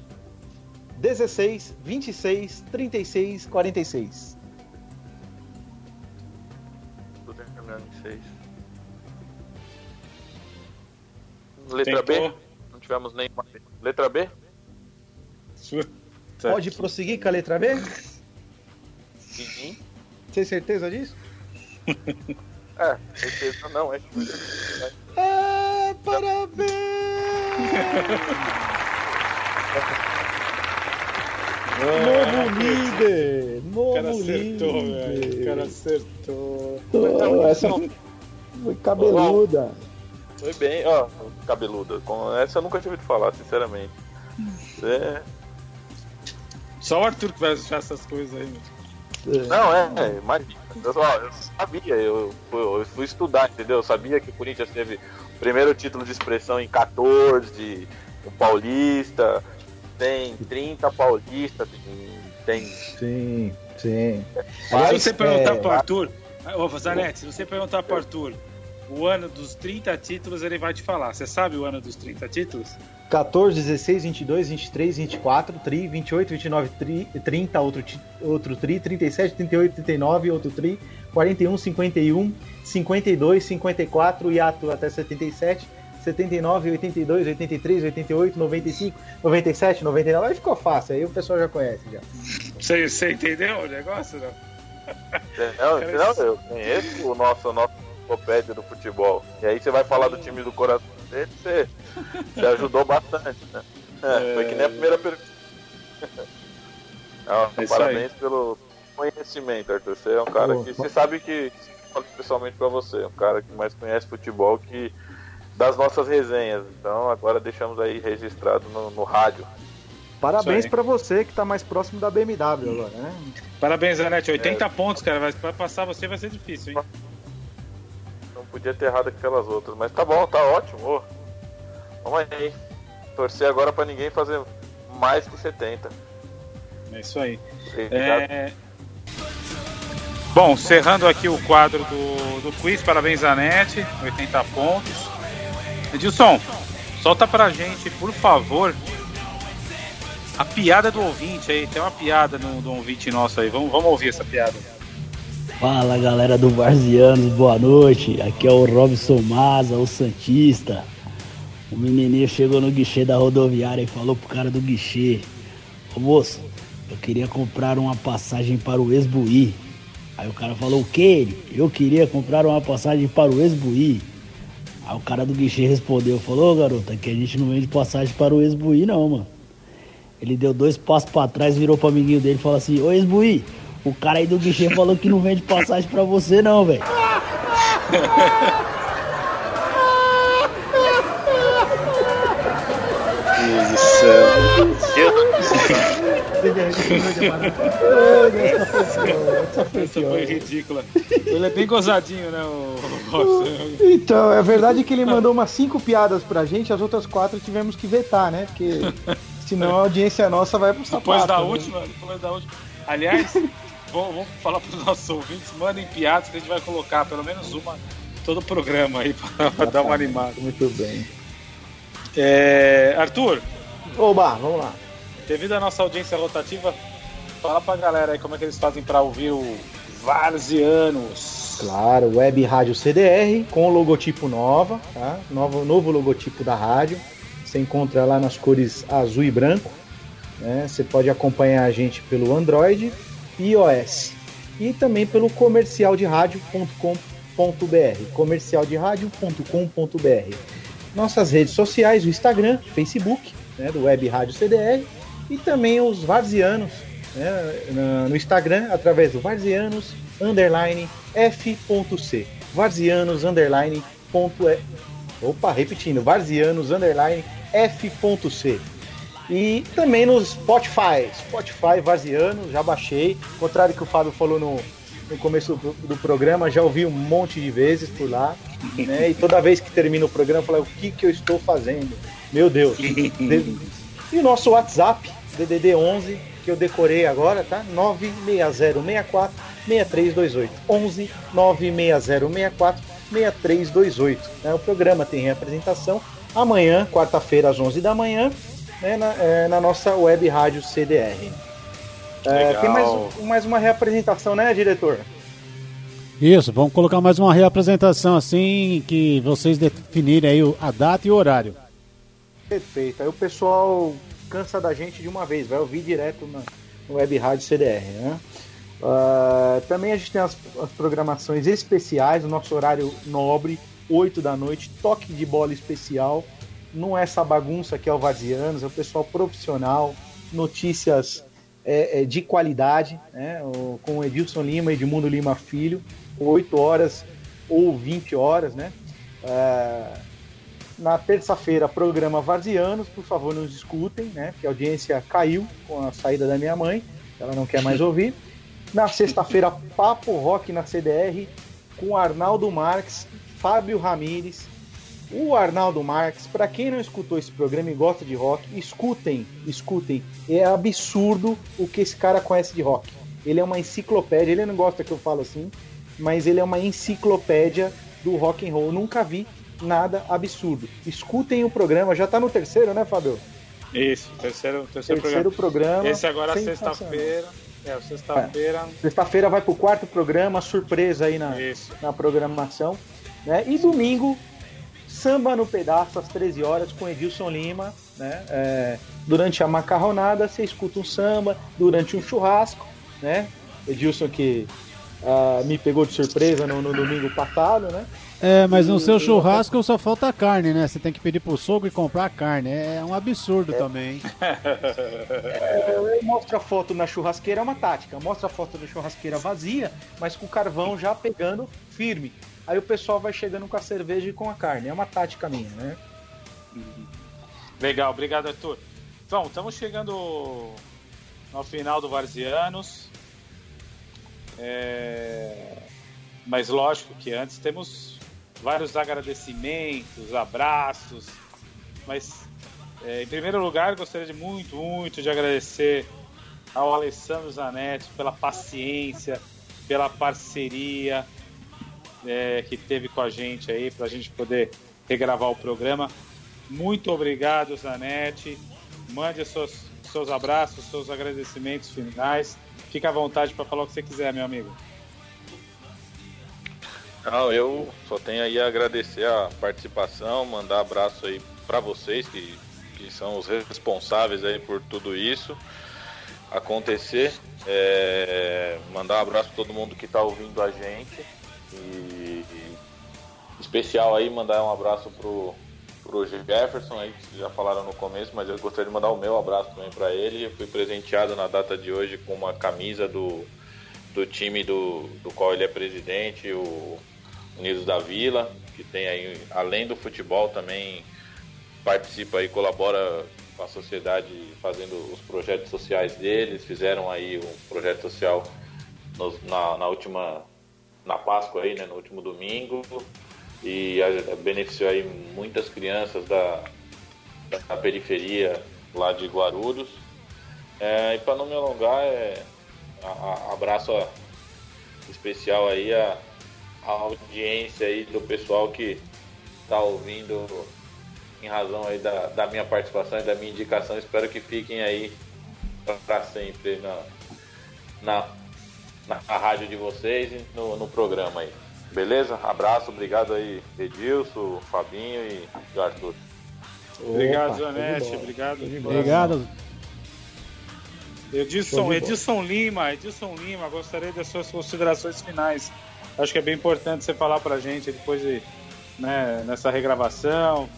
16, 26, 36, 46. Tudo terminando em seis. Letra B? Tentou. Não tivemos nenhuma. Letra B? Pode prosseguir com a letra B? Sim. Tem certeza disso? É, certeza não, é. É, parabéns! Novo líder! O Novo cara acertou, líder! velho. O cara acertou. Oh, essa foi cabeluda. Foi bem, ó, cabeluda. Com essa eu nunca tive de falar, sinceramente. É, Só o Arthur que vai achar essas coisas aí, meu. Não, é, é imagina. Eu, eu sabia, eu, eu fui estudar, entendeu? Eu sabia que o Corinthians teve o primeiro título de expressão em 14, o Paulista, tem 30 paulistas, tem. tem Sim, sim. Se Aliás, você perguntar é, pro Arthur, ô Zanetti, se você perguntar pro Arthur o ano dos 30 títulos, ele vai te falar. Você sabe o ano dos 30 títulos? 14, 16, 22, 23, 24, tri, 28, 29, tri, 30, outro, outro tri, 37, 38, 39, outro tri, 41, 51, 52, 54, hiato até 77, 79, 82, 83, 88, 95, 97, 99. Aí ficou fácil, aí o pessoal já conhece já. Você, você entendeu o negócio? Não? Não, não, eu conheço o nosso, o nosso enciclopédia do futebol. E aí você vai falar do time do coração dele, você, você ajudou bastante, né? É, Foi que nem a primeira pergunta. Não, É parabéns pelo conhecimento, Arthur. Você é um cara Pô, que você sabe que especialmente pra você, um cara que mais conhece futebol que das nossas resenhas. Então agora deixamos aí registrado no, no rádio. Parabéns aí. pra você que tá mais próximo da BMW agora, né? Parabéns, Zanetti. 80 pontos, cara. Vai, pra passar você vai ser difícil, hein? Podia ter errado aquelas outras, mas tá bom, tá ótimo. ô. Vamos aí. Torcer agora pra ninguém fazer mais que 70. É isso aí. É... Bom, encerrando aqui o quadro do, do quiz, parabéns Zanetti, 80 pontos. Edilson, solta pra gente, por favor, a piada do ouvinte aí. Tem uma piada no, do ouvinte nosso aí. Vamos, vamos ouvir essa piada. Fala galera do Varzianos, boa noite. Aqui é o Robson Maza, o Santista. O menininho chegou no guichê da rodoviária e falou pro cara do guichê: Ô moço, eu queria comprar uma passagem para o Esbuí. Aí o cara falou: O que? Eu queria comprar uma passagem para o Esbuí. Aí o cara do guichê respondeu: Falou, garota, que a gente não vende passagem para o Esbuí, não, mano. Ele deu dois passos pra trás, virou pro amiguinho dele e falou assim: Ô Esbuí, o cara aí do guichê falou que não vende passagem pra você, não, velho. Essa foi ridícula. Ele é bem gozadinho, né, o? Então, é verdade que ele mandou umas cinco piadas pra gente, as outras quatro tivemos que vetar, né? Porque senão a audiência nossa vai pro sapato. Depois da né? última, depois da última. Aliás, vamos, vamos falar para os nossos ouvintes, mandem piadas que a gente vai colocar pelo menos uma todo o programa aí para dar uma animada. Muito bem. É, Arthur, Oba, vamos lá. devido à nossa audiência rotativa, fala pra galera aí como é que eles fazem para ouvir o Varzianos. Claro, Web Rádio CDR com o logotipo nova, tá? Novo, novo logotipo da rádio. Você encontra lá nas cores azul e branco. né? Você pode acompanhar a gente pelo Android iOS. E também pelo comercialderadio.com.br. Comercialderadio.com.br. Nossas redes sociais, o Instagram, Facebook, né, do Web Rádio CDR, e também os Varzianos né, no Instagram através do Varzianos underline F.C. Varzianos underline ponto E- Opa, repetindo, Varzianos underline F.C. E também no Spotify, Spotify Varziano, já baixei. Contrário que o Fábio falou no, no começo do, do programa, já ouvi um monte de vezes por lá. Né? E toda vez que termina o programa, eu falo, o que, que eu estou fazendo? Meu Deus. De- e o nosso WhatsApp, DDD 11, que eu decorei agora, tá? 96064 6328. 11 96064 6328. Né? O programa tem reapresentação amanhã, quarta-feira, às 11 da manhã, né? na, é, na nossa web rádio CDR. É, tem mais, mais uma reapresentação, né, diretor? Isso, vamos colocar mais uma reapresentação assim que vocês definirem aí a data e o horário. Perfeito. Aí o pessoal cansa da gente de uma vez, vai ouvir direto na, no Web Rádio CDR, né? Ah, também a gente tem as, as programações especiais, o nosso horário nobre, 8 da noite, toque de bola especial. Não é essa bagunça que é o Vazianos, é o pessoal profissional, notícias é, é, de qualidade, né? O- com Edilson Lima e Edmundo Lima Filho, 8 horas ou 20 horas, né? Ah, na terça-feira, programa Varzianos, por favor, nos escutem, né? Que a audiência caiu com a saída da minha mãe, ela não quer mais ouvir. Na sexta-feira, Papo Rock na CDR, com Arnaldo Marques, Fábio Ramires. O Arnaldo Marques, para quem não escutou esse programa e gosta de rock, escutem, escutem. É absurdo o que esse cara conhece de rock. Ele é uma enciclopédia, ele não gosta que eu falo assim, mas ele é uma enciclopédia do rock and roll. Eu nunca vi nada absurdo. Escutem o programa, já tá no terceiro, né, Fábio? Isso, terceiro, terceiro, Terceiro programa, Esse agora sensacional. sexta-feira. É, sexta-feira. Sexta-feira vai pro quarto programa, surpresa aí na, na programação. Né? E domingo, samba no pedaço, às 13 horas, com Edilson Lima. Né? É, durante a macarronada, você escuta um samba, durante um churrasco. Né? Edilson que ah, me pegou de surpresa no, no domingo passado, né? É, mas no seu churrasco só falta carne, né? Você tem que pedir pro sogro e comprar a carne. É um absurdo também. É, mostra a foto na churrasqueira é uma tática. Mostra a foto da churrasqueira vazia, mas com o carvão já pegando firme. Aí o pessoal vai chegando com a cerveja e com a carne. É uma tática minha, né? Legal, obrigado, Arthur. Então, estamos chegando ao final do Varzianos. É, Mas lógico que antes temos vários agradecimentos, abraços. Mas é, em primeiro lugar, gostaria de muito, muito de agradecer ao Alessandro Zanetti pela paciência, pela parceria é, que teve com a gente aí, para a gente poder regravar o programa. Muito obrigado, Zanetti. Mande seus, seus abraços, seus agradecimentos finais. Fica à vontade para falar o que você quiser, meu amigo. Não, eu só tenho aí a agradecer a participação, mandar abraço aí para vocês que, que são os responsáveis aí por tudo isso acontecer. É, mandar um abraço para todo mundo que está ouvindo a gente e, especial aí mandar um abraço pro pro Jefferson aí que já falaram no começo, mas eu gostaria de mandar o meu abraço também para ele. Eu fui presenteado na data de hoje com uma camisa do do time do, do qual ele é presidente, o Unidos da Vila, que tem aí, além do futebol, também participa e colabora com a sociedade fazendo os projetos sociais deles. Fizeram aí um projeto social nos- na, na última, na Páscoa aí, né, no último domingo, e beneficiou aí muitas crianças da, da periferia lá de Guarulhos. É, e para não me alongar, é, a- a- abraço a- especial aí a, a audiência aí do pessoal que está ouvindo em razão aí da, da minha participação e da minha indicação. Espero que fiquem aí para sempre na, na, na rádio de vocês e no, no programa aí. Beleza? Abraço, obrigado aí, Edilson, Fabinho e, e Arthur. Obrigado, Opa, Zanetti. tudo bom. Obrigado. Obrigado. Edilson, de Edilson Lima, Edilson Lima, gostaria das suas considerações finais. Acho que é bem importante você falar pra gente depois de, né, nessa regravação.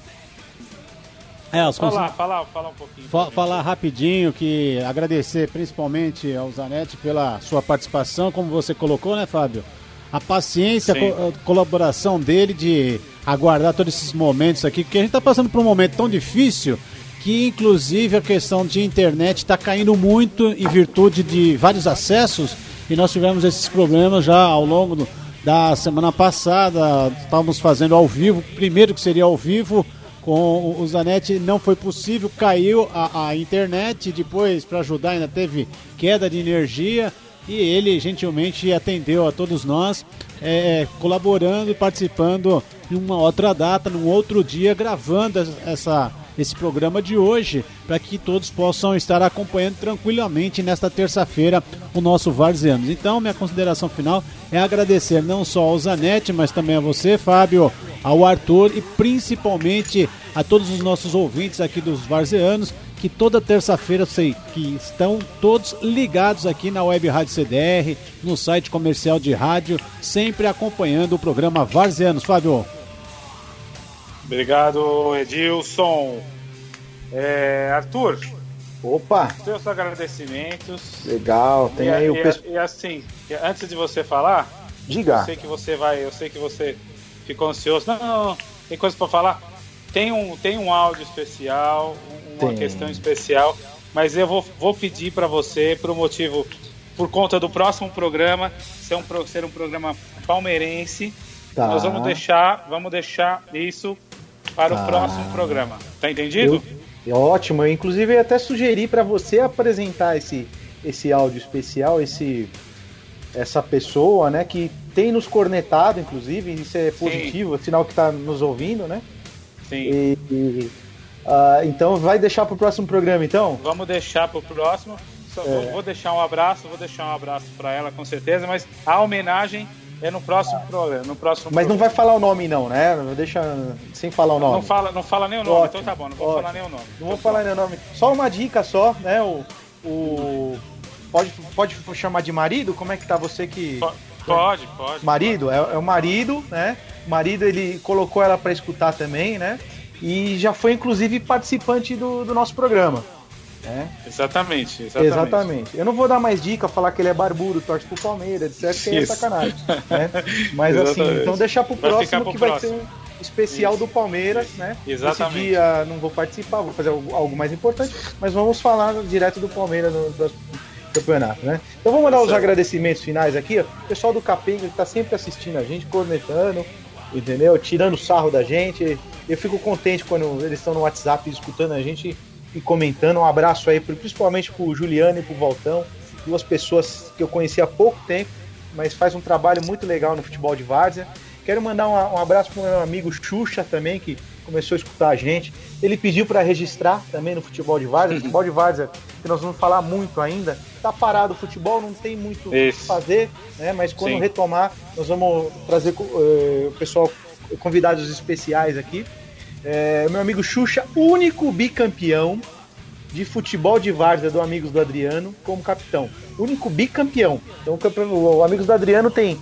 É, os Fala, consi- fala, fala um pouquinho. Fa- falar rapidinho que agradecer principalmente ao Zanetti pela sua participação, como você colocou, né, Fábio? A paciência, co- a colaboração dele de aguardar todos esses momentos aqui, porque a gente está passando por um momento tão difícil que, inclusive, a questão de internet está caindo muito em virtude de vários acessos e nós tivemos esses problemas já ao longo do- da semana passada. Estávamos fazendo ao vivo, primeiro que seria ao vivo com o- Zanetti não foi possível, caiu a, a internet, depois para ajudar ainda teve queda de energia e ele gentilmente atendeu a todos nós, é, colaborando e participando em uma outra data, num outro dia, gravando es- essa, esse programa de hoje, para que todos possam estar acompanhando tranquilamente nesta terça-feira o nosso Varzianos. Então, minha consideração final é agradecer não só ao Zanetti, mas também a você, Fábio, ao Arthur e principalmente a todos os nossos ouvintes aqui dos Varzeanos, que toda terça-feira sei que estão todos ligados aqui na Web Rádio CDR, no site comercial de rádio, sempre acompanhando o programa Varzeanos. Fábio. Obrigado, Edilson. É, Arthur, Opa, seus agradecimentos. legal. Tem e, aí o e- e assim, antes de você falar, Diga. eu sei que você vai, eu sei que você ficou ansioso. Não, não, não, tem coisa para falar. Tem um, tem um áudio especial, um- uma Tem. questão especial, mas eu vou, vou pedir para você, por um motivo, por conta do próximo programa, ser um, ser um programa palmeirense, Tá. nós vamos deixar, vamos deixar isso para Tá. o próximo programa. Tá entendido? Eu- ótimo, eu inclusive ia até sugeri para você apresentar esse, esse áudio especial, esse essa pessoa, né, que tem nos cornetado, inclusive, isso é positivo, é sinal que tá nos ouvindo, né? Sim. E, e, ah, então vai deixar pro próximo programa, então? Vamos deixar para o próximo. Só vou, É. vou deixar um abraço, vou deixar um abraço para ela com certeza, mas a homenagem é no próximo programa. No próximo Mas não vai falar o nome não, né? Deixa sem falar o nome. Não fala, não fala nem o nome, Ótimo, então tá bom, não vou ótimo. falar nem o nome. Não vou falar nem o nome. Só uma dica só, né? O, o pode pode chamar de marido? Como é que tá você que Pode, pode. marido? É, é o marido, né? O marido ele colocou ela para escutar também, né? E já foi inclusive participante do, do nosso programa. Né? Exatamente, exatamente. Exatamente. Eu não vou dar mais dica, falar que ele é barbudo, torce pro Palmeiras, etc, que é Isso. sacanagem. né? Mas assim, então deixar pro Vai próximo pro que vai próximo. ser um especial do Palmeiras, né? Exatamente. Esse dia não vou participar, vou fazer algo, mais importante, mas vamos falar direto do Palmeiras no próximo campeonato, né? Então vamos mandar os agradecimentos finais aqui, ó. O pessoal do Capenga que tá sempre assistindo a gente, cornetando, entendeu? Tirando sarro da gente. Eu fico contente quando eles estão no WhatsApp escutando a gente e comentando. Um abraço aí, principalmente pro Juliano e pro Voltão, duas pessoas que eu conheci há pouco tempo, mas faz um trabalho muito legal no futebol de várzea. Quero mandar um, um abraço pro meu amigo Xuxa também, que começou a escutar a gente. Ele pediu para registrar também no futebol de várzea. futebol de várzea, que nós vamos falar muito ainda. Tá parado o futebol, não tem muito o que fazer, né? Mas quando Sim. retomar, nós vamos trazer eh, o pessoal, convidados especiais aqui. É, meu amigo Xuxa, único bicampeão de futebol de várzea do Amigos do Adriano como capitão. Único bicampeão. Então o, o Amigos do Adriano tem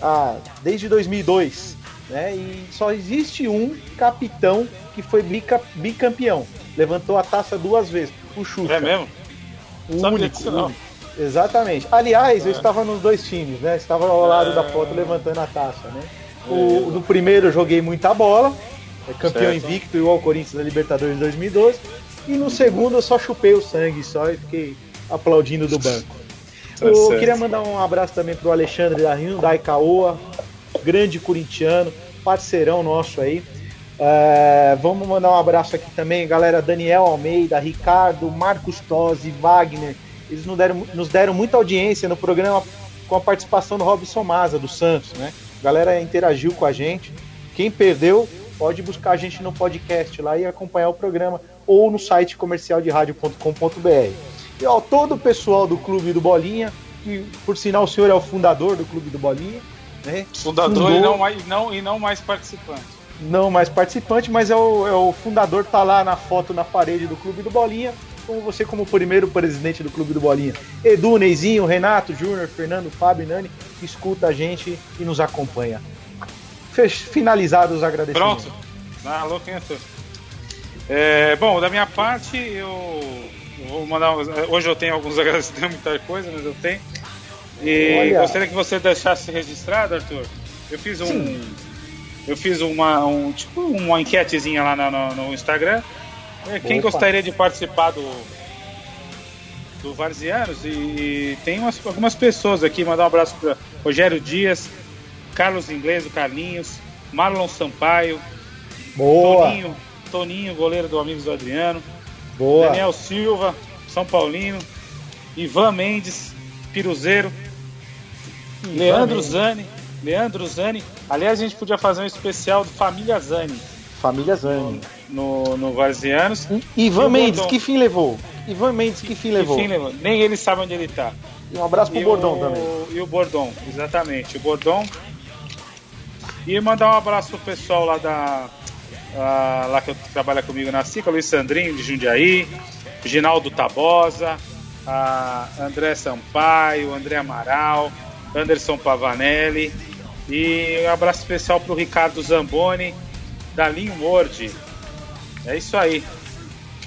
ah, desde 2002, né? E só existe um capitão que foi bica- bicampeão. Levantou a taça duas vezes. O Xuxa. É mesmo? O Sabia único. disso não. único. Exatamente. Aliás, eu É. estava nos dois times, né? Estava ao lado da foto levantando a taça, né? O, do primeiro eu joguei muita bola, é campeão Certo. invicto, igual o Corinthians da Libertadores de 2012. E no segundo eu só chupei o sangue só e fiquei aplaudindo do banco. Tá eu certo. queria mandar um abraço também pro Alexandre da Hyundai Caoa, grande corintiano, parceirão nosso aí. É, vamos mandar um abraço aqui também, galera. Daniel Almeida, Ricardo, Marcos Tosi, Wagner. Eles nos deram, nos deram muita audiência no programa com a participação do Robson Maza, do Santos, né? A galera interagiu com a gente. Quem perdeu, pode buscar a gente no podcast lá e acompanhar o programa ou no site comercialderadio.com.br. E ó, todo o pessoal do Clube do Bolinha, que por sinal o senhor é o fundador do Clube do Bolinha, né? Fundador e Fundou- não, mais, não, e não mais participante. não mais participante, mas é o, é o fundador, tá lá na foto na parede do Clube do Bolinha, como você como primeiro presidente do Clube do Bolinha. Edu, Neizinho, Renato, Júnior, Fernando, Fábio e Nani, que escuta a gente e nos acompanha. Finalizados os agradecimentos. Pronto? Ah, alô, quem é? É, bom, da minha parte, eu, vou mandar. Hoje eu tenho alguns agradecimentos, muita coisa, mas eu tenho. E Olha. gostaria que você deixasse registrado, Arthur. Eu fiz um. Sim. Eu fiz uma, um, tipo, uma enquetezinha lá no, no- no Instagram. É, Quem Opa. gostaria de participar do, do Varzianos? E, e tem umas, algumas pessoas aqui. Mandar um abraço para Rogério Dias, Carlos Inglês, o Carlinhos, Marlon Sampaio, Boa, Toninho, Toninho, goleiro do Amigos do Adriano, boa. Daniel Silva, São Paulino, Ivan Mendes, Piruzeiro, Leandro Mendes. Zani, Leandro Zani. Aliás, a gente podia fazer um especial do Família Zani Família Zani. no, no Varzianos. Ivan E o Mendes, que fim levou? Ivan Mendes, que fim levou? Enfim, levou. Nem ele sabe onde ele tá. E um abraço pro E Bordão o- também. E o Bordão, exatamente. O Bordão. E mandar um abraço pro pessoal lá da. ah, lá que trabalha comigo na SICA, Luiz Sandrinho de Jundiaí, Ginaldo Tabosa, a André Sampaio, André Amaral, Anderson Pavanelli. E um abraço especial pro Ricardo Zamboni, da Linho Morde. É isso aí.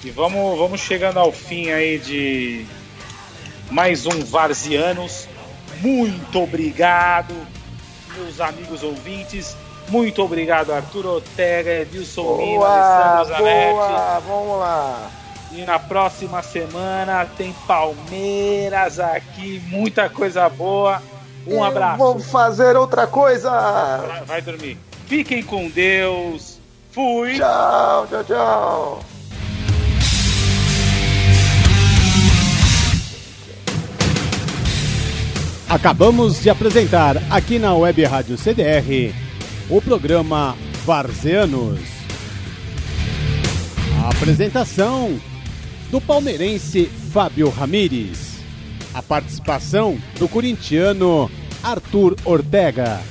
E vamos, vamos chegando ao fim aí de mais um Varzianos. Muito obrigado, meus amigos ouvintes. Muito obrigado, Arthur Ortega, Edilson Boa, Alessandro Zanetti. boa, vamos lá. E na próxima semana tem Palmeiras aqui, muita coisa boa. Um abraço. Vamos fazer outra coisa. Vai dormir. Fiquem com Deus. Fui. Tchau, tchau, tchau. Acabamos de apresentar aqui na Web Rádio CDR o programa Varzeanos. A apresentação do palmeirense Fábio Ramires. A participação do corintiano Arthur Ortega.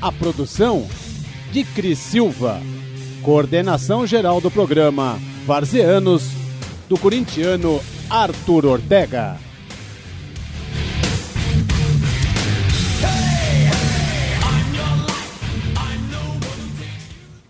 A produção de Cris Silva. Coordenação geral do programa Varzeanos do corintiano Arthur Ortega.